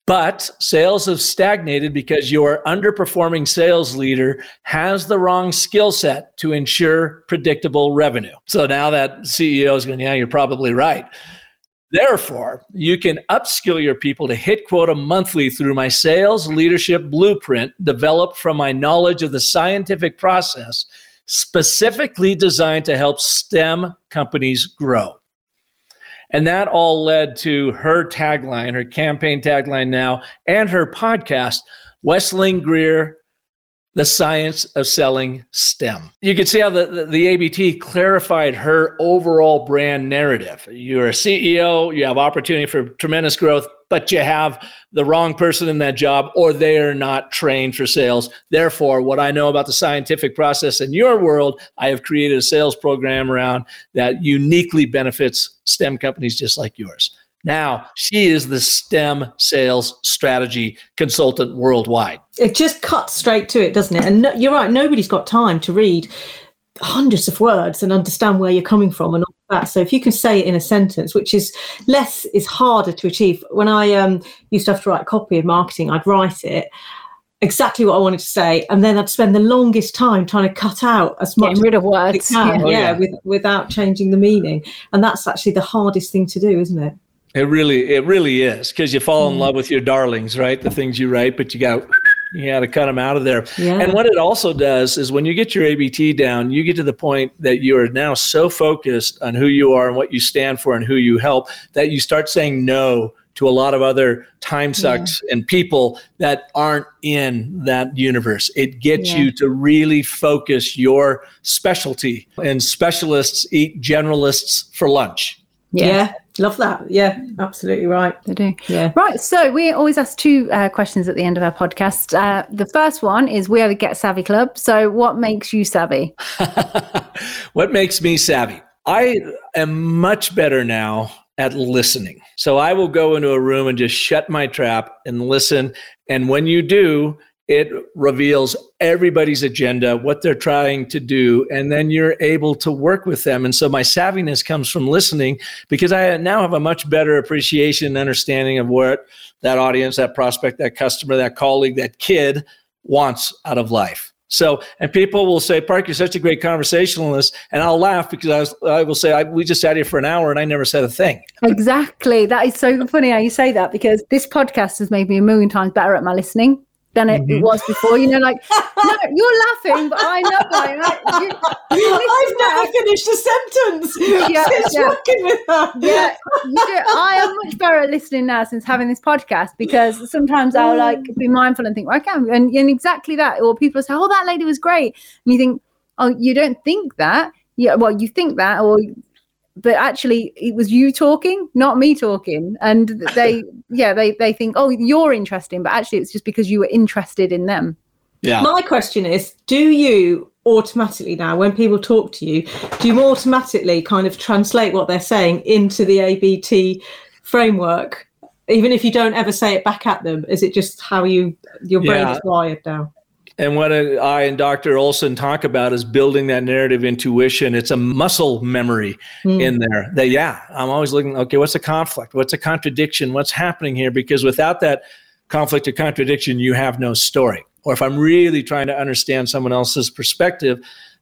D: But sales have stagnated because your underperforming sales leader has the wrong skill set to ensure predictable revenue. So now that CEO is going, yeah, you're probably right. Therefore, you can upskill your people to hit quota monthly through my sales leadership blueprint developed from my knowledge of the scientific process specifically designed to help STEM companies grow. And that all led to her tagline, her campaign tagline now, and her podcast, Wesleyne Greer, The Science of Selling STEM. You can see how the, the, the, ABT clarified her overall brand narrative. You're a CEO, you have opportunity for tremendous growth, but you have the wrong person in that job or they are not trained for sales. Therefore, what I know about the scientific process in your world, I have created a sales program around that uniquely benefits STEM companies just like yours. Now, she is the STEM sales strategy consultant worldwide.
C: It just cuts straight to it, doesn't it? And no, you're right, nobody's got time to read hundreds of words and understand where you're coming from and that. So if you can say it in a sentence, which is less is harder to achieve. When I um, used to have to write copy and marketing, I'd write it exactly what I wanted to say, and then I'd spend the longest time trying to cut out as much
B: Getting rid of words,
C: can, yeah, oh, yeah. With, without changing the meaning. And that's actually the hardest thing to do, isn't it?
D: It really, it really is because you fall in mm. love with your darlings, right? The things you write, but you got you got to cut them out of there. Yeah. And what it also does is when you get your ABT down, you get to the point that you are now so focused on who you are and what you stand for and who you help that you start saying no to a lot of other time sucks yeah. and people that aren't in that universe. It gets yeah. you to really focus your specialty. And specialists eat generalists for lunch.
C: yeah. Yeah. Love that. Yeah, absolutely right.
B: They do. Yeah. Right. So we always ask two uh, questions at the end of our podcast. Uh, the first one is we are the Get Savvy Club. So what makes you savvy? *laughs*
D: what makes me savvy? I am much better now at listening. So I will go into a room and just shut my trap and listen. And when you do, it reveals everybody's agenda, what they're trying to do, and then you're able to work with them. And so my savviness comes from listening because I now have a much better appreciation and understanding of what that audience, that prospect, that customer, that colleague, that kid wants out of life. So, and people will say, Park, you're such a great conversationalist. And I'll laugh because I, was, I will say, I, we just sat here for an hour and I never said a thing.
B: Exactly. That is so funny how you say that because this podcast has made me a million times better at my listening than it, mm-hmm. was before. You know, like *laughs* no, you're laughing, but I know. Like, you,
C: you *laughs* I've never finished a sentence. *laughs* Yeah, yeah. working with her.
B: Yeah, do, I am much better at listening now since having this podcast because sometimes I'll like be mindful and think, well, I can, and, and exactly that. Or people say, "Oh, that lady was great," and you think, "Oh, you don't think that." Yeah, well, you think that, or but actually it was you talking not me talking and they *laughs* yeah they they think oh you're interesting but actually it's just because you were interested in them
C: yeah my question is do you automatically now when people talk to you do you automatically kind of translate what they're saying into the abt framework even if you don't ever say it back at them? Is it just how you your brain
D: Yeah.
C: is wired now?
D: And what I and Dr. Olson talk about is building that narrative intuition. It's a muscle memory
C: Mm.
D: in there. That yeah, I'm always looking. Okay, what's a conflict? What's a contradiction? What's happening here? Because without that conflict or contradiction, you have no story. Or if I'm really trying to understand someone else's perspective,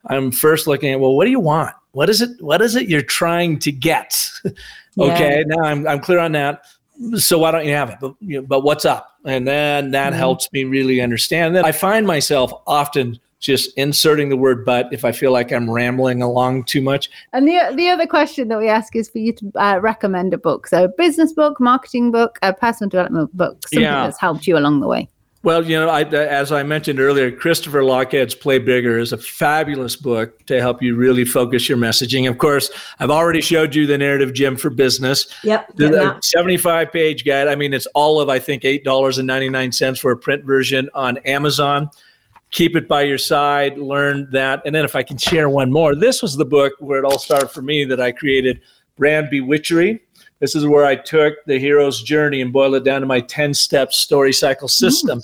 D: I'm first looking at well, what do you want? What is it? What is it you're trying to get? *laughs* okay, now I'm I'm clear on that. So why don't you have it? But you know, but what's up? And then that
C: Mhm.
D: helps me really understand. Then I find myself often just inserting the word "but" if I feel like I'm rambling along too much.
B: And the the other question that we ask is for you to uh, recommend a book. So, a business book, marketing book, a personal development book, something
D: Yeah.
B: that's helped you along the way.
D: Well, you know, I, as I mentioned earlier, Christopher Lochhead's Play Bigger is a fabulous book to help you really focus your messaging. Of course, I've already showed you the narrative gym for business.
C: Yep.
D: The,
C: get
D: 75 page guide. I mean, it's all of, I think, $8.99 for a print version on Amazon. Keep it by your side, learn that. And then, if I can share one more, this was the book where it all started for me that I created Brand Bewitchery. This is where I took the hero's journey and boiled it down to my 10 step story cycle system.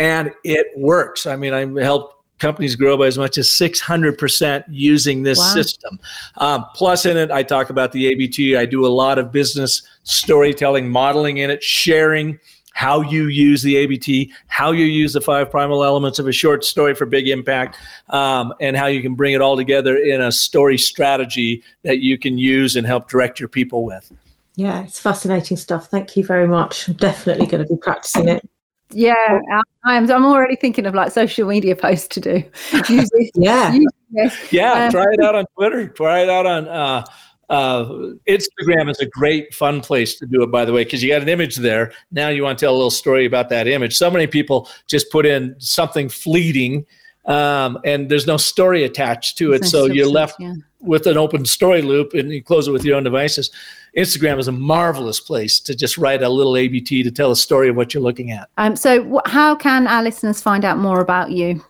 D: And it works. I mean, I helped companies grow by as much as 600% using this
B: Wow.
D: system. Um, plus, in it, I talk about the ABT. I do a lot of business storytelling, modeling in it, sharing how you use the ABT, how you use the five primal elements of a short story for big impact, um, and how you can bring it all together in a story strategy that you can use and help direct your people with.
C: Yeah, it's fascinating stuff. Thank you very much. I'm definitely going to be practicing it.
B: Yeah, I- I'm. I'm already thinking of like social media posts to do. *laughs* Use
C: Yeah.
B: use.
D: Yeah,
B: Um,
D: try it out on Twitter. Try it out on uh, uh, Instagram. is a great fun place to do it. By the way, because you got an image there. Now you want to tell a little story about that image. So many people just put in something fleeting, um, and there's no story attached to it. So you're left
B: yeah.
D: with an open story loop, and you close it with your own devices. Instagram is a marvelous place to just write a little ABT to tell a story of what you're looking at.
B: Um, so, wh- how can our listeners find out more about you?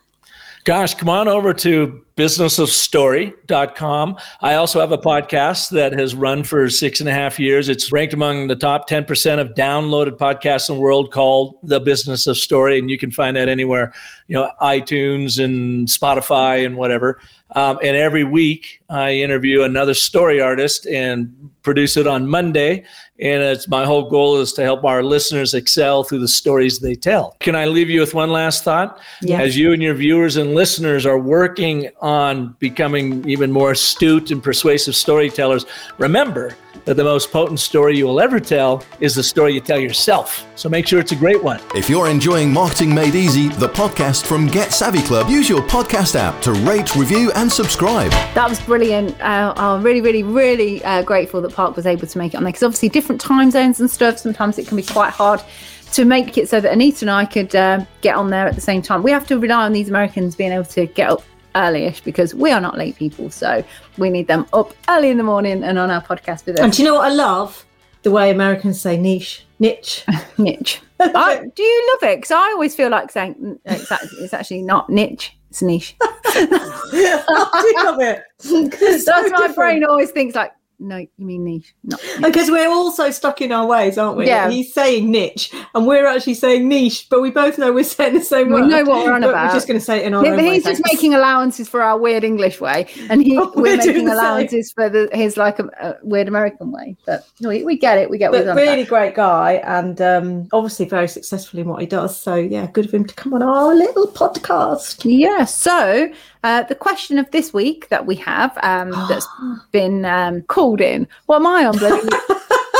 D: Gosh, come on over to businessofstory.com. I also have a podcast that has run for six and a half years. It's ranked among the top 10% of downloaded podcasts in the world called The Business of Story. And you can find that anywhere, you know, iTunes and Spotify and whatever. Um, and every week I interview another story artist and produce it on Monday. And it's my whole goal is to help our listeners excel through the stories they tell. Can I leave you with one last thought?
C: Yeah.
D: As you and your viewers and listeners are working on becoming even more astute and persuasive storytellers, remember that the most potent story you will ever tell is the story you tell yourself. So make sure it's a great one.
A: If you're enjoying Marketing Made Easy, the podcast from Get Savvy Club, use your podcast app to rate, review, and subscribe.
B: That was brilliant. Uh, I'm really, really, really uh, grateful that Park was able to make it on there because obviously different time zones and stuff. Sometimes it can be quite hard to make it so that Anita and I could uh, get on there at the same time. We have to rely on these Americans being able to get up earlyish because we are not late people. So we need them up early in the morning and on our podcast with
C: And do you know what I love? The way Americans say niche, niche. *laughs*
B: niche. I, do you love it? Because I always feel like saying it's actually, it's actually not niche. It's niche. *laughs*
C: I do love it. *laughs* So
B: That's my
C: different.
B: brain always thinks like, no, you mean niche, not niche.
C: Because we're all so stuck in our ways, aren't we?
B: Yeah.
C: He's saying niche, and we're actually saying niche, but we both know we're saying the same
B: We
C: word.
B: know what we're on about.
C: We're just going to say it in our
B: Yeah,
C: own
B: but
C: way.
B: he's just
C: thanks.
B: making allowances for our weird English way, and he *laughs*
C: Oh,
B: we're,
C: we're
B: making allowances for the, his like a, a weird American way. But we, we get it. We get what
C: But really
B: about.
C: great guy, and um, obviously very successful in what he does. So yeah, good of him to come on our little podcast.
B: Yeah. So uh, the question of this week that we have um, *gasps* that's been um, called in. What am I on? Bloody *laughs*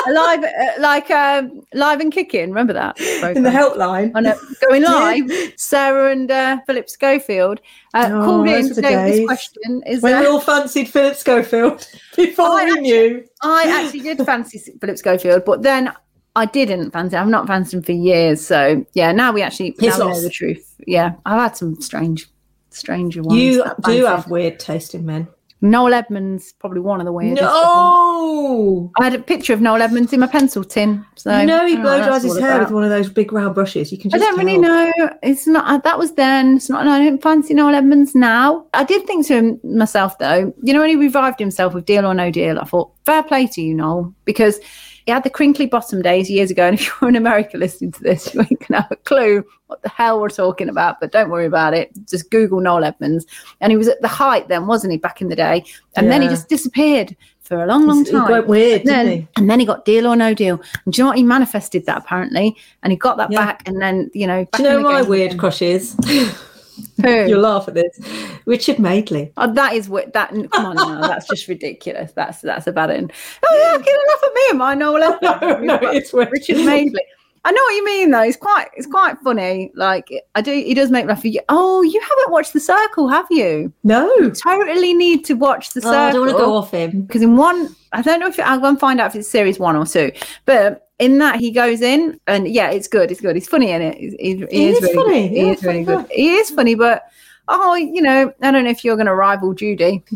B: *laughs* live, uh, like um, live and kicking. Remember that
C: in the helpline.
B: on a, going *laughs* live. Sarah and uh, Philip Schofield uh,
C: Oh,
B: called in
C: to were the
B: today. with This question is
C: When
B: uh,
C: we all fancied Philip Schofield before
B: I
C: we
B: actually-
C: knew.
B: I actually did fancy Philip Schofield, but then I didn't fancy. I've not fancied him for years. So yeah, now we actually
C: His
B: now we know the truth. Yeah, I've had some strange, stranger ones.
C: You do have weird taste in men.
B: Noel Edmonds, probably one of the weirdest.
C: No,
B: I had a picture of Noel Edmonds in my pencil tin. So
C: you know he blow dries his hair
B: about.
C: with one of those big round brushes. You can just I
B: don't really know. It's not. uh, That was then. It's not. I don't fancy Noel Edmonds now. I did think to him myself though. You know when he revived himself with Deal or No Deal, I thought fair play to you, Noel, because he had the crinkly bottom days years ago. And if *laughs* you're in America listening to this, you ain't gonna have a clue what the hell we're talking about. But don't worry about it. Just Google Noel Edmonds. And he was at the height then, wasn't he, back in the day? And then he just disappeared for a long, long
C: He
B: time.
C: went weird,
B: and then,
C: didn't he?
B: and then he got deal or no deal. And do you know what? He manifested that apparently, and he got that
C: Yeah.
B: back. And then you know,
C: Do you know my weird
B: again.
C: crush is? *laughs* *laughs* You'll laugh at this. Richard Madeley.
B: Oh, that is what that. Come on, now, that's just *laughs* ridiculous. That's that's about it. Oh yeah, get enough of me and my Noel Edmonds. *laughs*
C: No, no, it's.
B: Richard Madeley. I know what you mean though. It's quite it's quite funny. Like I do, he does make me laugh. You- Oh, you haven't watched The Circle, have you?
C: No.
B: Totally need to watch The
C: Oh, I don't want to go off him.
B: because in one, I don't know if I'll go and find out if it's series one or two, but in that he goes in and yeah, it's good. It's good. He's funny in it. He's, he, he
C: He
B: is
C: is
B: really
C: funny.
B: Good. He
C: Yeah,
B: is really
C: funny
B: good. He is funny, but oh, you know, I don't know if you're going to rival Judy. *laughs*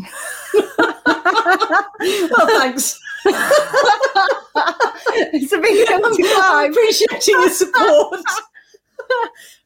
C: Well, thanks. *laughs*
B: it's a big
C: I'm appreciating your support. *laughs*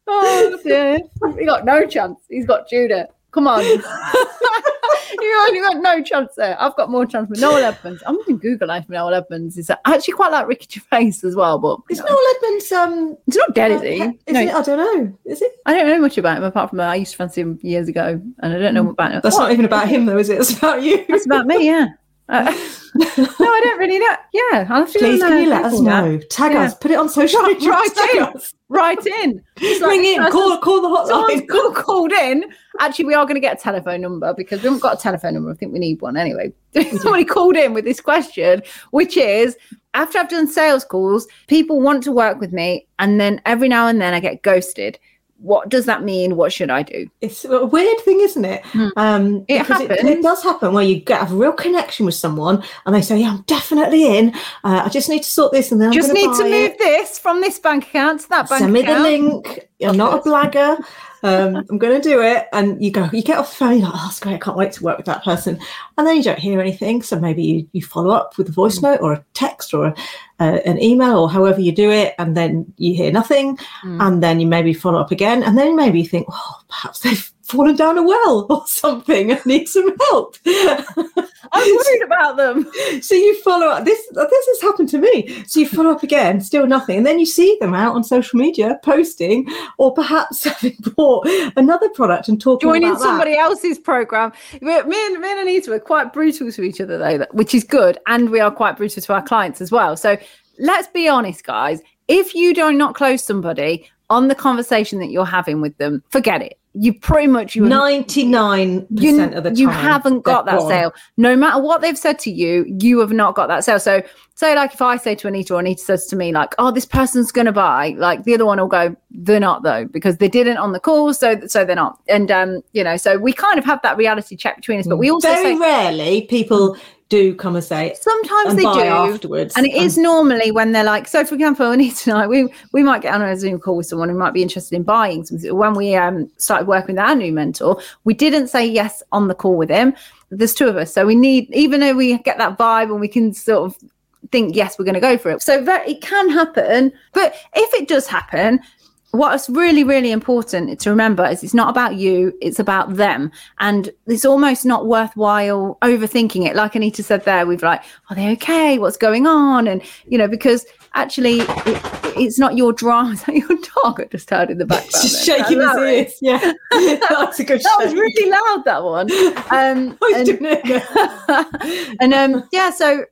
B: Oh dear, he got no chance. He's got Judah. Come on. *laughs* you only got no chance there. I've got more chance with Noel Edmonds. I'm going to Google life with Noel Edmonds. Is I actually quite like Ricky Gervais as well, but
C: Is
B: know,
C: Noel Edmonds um
B: he's not dead, is
C: uh,
B: he?
C: Is
B: No,
C: it? I don't know. Is it?
B: I don't know much about him apart from uh, I used to fancy him years ago, and I don't know about him.
C: Mm. That's not even about him though, is it? *laughs* It's about you.
B: That's about me, yeah. Uh, *laughs* no, I don't really know. Yeah, I'll have to
C: Please, can
B: uh,
C: you let us know? Tag
B: Yeah.
C: us. Put it on social media.
B: right
C: Tag us.
B: Right in. It's like
C: Ring in. Call, call the hotline.
B: Call, called in. Actually, we are going to get a telephone number because we haven't got a telephone number. I think we need one anyway. *laughs* Somebody called in with this question, which is after I've done sales calls, people want to work with me, and then every now and then I get ghosted. What does that mean? What should I do?
C: It's a weird thing, isn't it?
B: Hmm.
C: Um,
B: It happens.
C: It, does happen where you get a real connection with someone, and they say, "Yeah, I'm definitely in. Uh, I just need to sort this, and then
B: Just need
C: gonna
B: move
C: it.
B: this from this bank account to that bank account.
C: Send me the link. You're not a blagger. Um, I'm going to do it." And you go, you get off the phone, you're like, "Oh, that's great. I can't wait to work with that person." And then you don't hear anything, so maybe you, you follow up with a voice note or a text or a, uh, an email or however you do it, and then you hear nothing,
B: Mm.
C: and then you maybe follow up again, and then maybe you think, "Oh, perhaps they've fallen down a well or *laughs* something and need some help."
B: I'm *laughs* worried about them.
C: so you follow up. This this has happened to me. So you follow up again, still nothing, and then you see them out on social media posting, or perhaps *laughs* having bought another product and talking
B: joining somebody else's program. Me and, me and Anita are quite brutal to each other, though, which is good. And we are quite brutal to our clients as well. So let's be honest, guys. If you do not close somebody on the conversation that you're having with them, forget it. You pretty much you
C: Ninety nine
B: you,
C: percent of the time,
B: you haven't got that
C: gone.
B: sale. No matter what they've said to you, you have not got that sale. So, say like if I say to Anita, or Anita says to me, like, "Oh, this person's going to buy," like the other one will go, "They're not though," because they didn't on the call, so so they're not. And um, you know, so we kind of have that reality check between us, but we also
C: very
B: say
C: rarely people do come and say
B: sometimes
C: and
B: they do.
C: afterwards,
B: And it is normally when they're like, so for example, *laughs* Anita I, we we might get on a Zoom call with someone who might be interested in buying something. When we um started working with our new mentor, we didn't say yes on the call with him. There's two of us, so we need even though we get that vibe and we can sort of think yes, we're going to go for it. So that it can happen, but if it does happen. What's really, really important to remember is it's not about you, it's about them. And it's almost not worthwhile overthinking it. Like Anita said there, we've like, are they okay? What's going on? And, you know, because actually it, it's not your drama, *laughs* it's not your dog. I just heard in the background.
C: just shaking his ears. *laughs* Yeah, *laughs* that's a good.
B: That was really loud, that one. Um, and- and um yeah so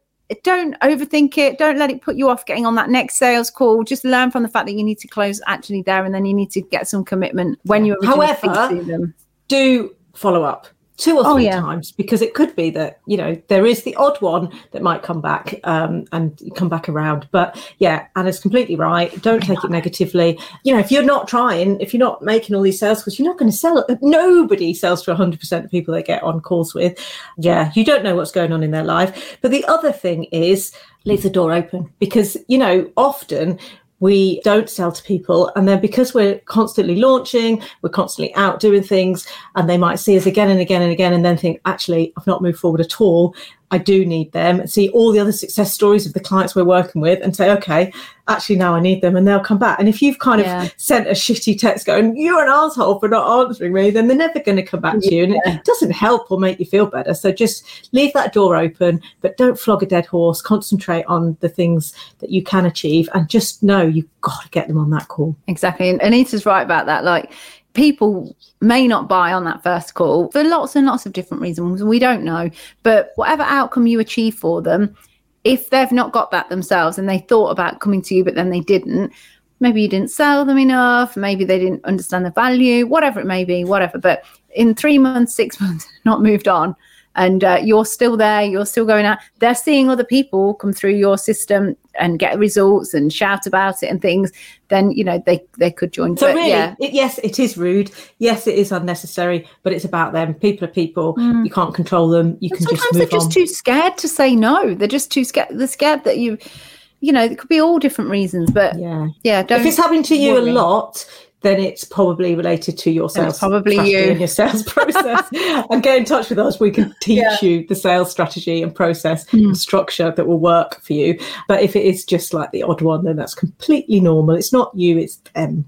B: don't overthink it. Don't let it put you off getting on that next sales call. Just learn from the fact that you need to close actually there and then you need to get some commitment when you
C: However, do follow up two or
B: Oh,
C: three
B: yeah.
C: times because it could be that you know there is the odd one that might come back um, and come back around. But yeah anna's completely right. Don't take it negatively. You know if you're not trying if you're not making all these sales calls you're not going to sell nobody sells to 100% of people they get on calls with. Yeah you don't know what's going on in their life. But the other thing is leave the door open. Because you know often we don't sell to people. And then because we're constantly launching we're constantly out doing things and they might see us again and again and again and then think actually i've not moved forward at all I do need them, see all the other success stories of the clients we're working with, and say, okay, actually now I need them, and they'll come back. And if you've kind of sent a shitty text going, you're an asshole for not answering me, then they're never going to come back to you, and it doesn't help or make you feel better. So just leave that door open, but don't flog a dead horse. Concentrate on the things that you can achieve, and just know you've got to get them on that call.
B: Exactly. And Anita's right about that. Like people may not buy on that first call for lots and lots of different reasons. We don't know. But whatever outcome you achieve for them, if they've not got that themselves and they thought about coming to you, but then they didn't, maybe you didn't sell them enough, maybe they didn't understand the value, whatever it may be, whatever. But in three months, six months, *laughs* not moved on. And uh, you're still there, you're still going out. They're seeing other people come through your system and get results and shout about it and things. Then you know they they could join.
C: So
B: But,
C: really,
B: yeah,
C: it, yes, it is rude. Yes, it is unnecessary, but it's about them. People are people. You can't control them. You
B: But
C: can
B: sometimes
C: just
B: they're just
C: on.
B: too scared to say no. They're just too scared. They're scared that you, you know, it could be all different reasons. But yeah,
C: yeah.
B: don't.
C: If it's happening to you
B: worry.
C: a lot, then it's probably related to your sales.
B: it's probably you.
C: and your sales *laughs* process. and get in touch with us. We can teach
B: Yeah.
C: you the sales strategy and process
B: Mm.
C: and structure that will work for you. But if it is just like the odd one, then that's completely normal. It's not you. It's them.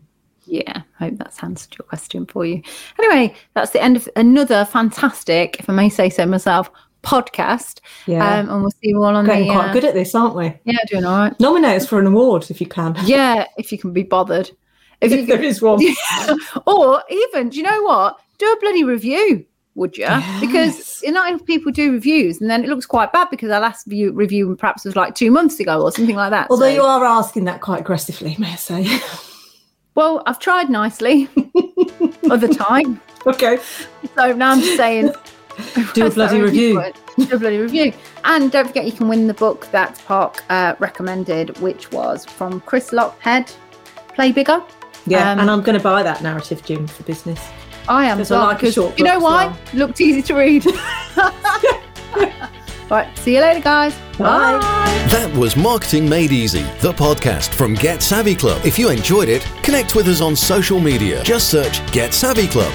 B: yeah, I hope that's answered your question for you. Anyway, that's the end of another fantastic, if I may say so myself, podcast.
C: Yeah.
B: Um, and we'll see you all on
C: Getting
B: the.
C: quite
B: uh,
C: good at this, aren't we?
B: Yeah, doing all right.
C: Nominate us for an award if you can.
B: Yeah, if you can be bothered. If you *laughs*
C: there is one. *laughs*
B: or even, do you know what? Do a bloody review, would you? Because you know if people do reviews and then it looks quite bad because our last view review perhaps was like two months ago or something like that.
C: Although
B: So-
C: you are asking that quite aggressively, may I say. *laughs*
B: well, I've tried nicely other time.
C: okay.
B: So now I'm just saying
C: Do a bloody review.
B: Do a bloody review. And don't forget you can win the book that Park uh, recommended, which was from Chris Lochhead, Play Bigger.
C: Yeah,
B: Um,
C: and I'm going to buy that narrative, gym, for business.
B: I am
C: Because I like a
B: because
C: short
B: you know
C: book as
B: why? Looked easy to read. *laughs* *laughs* right, see you later, guys.
C: Bye.
A: That was Marketing Made Easy, the podcast from Get Savvy Club. If you enjoyed it, connect with us on social media. Just search Get Savvy Club.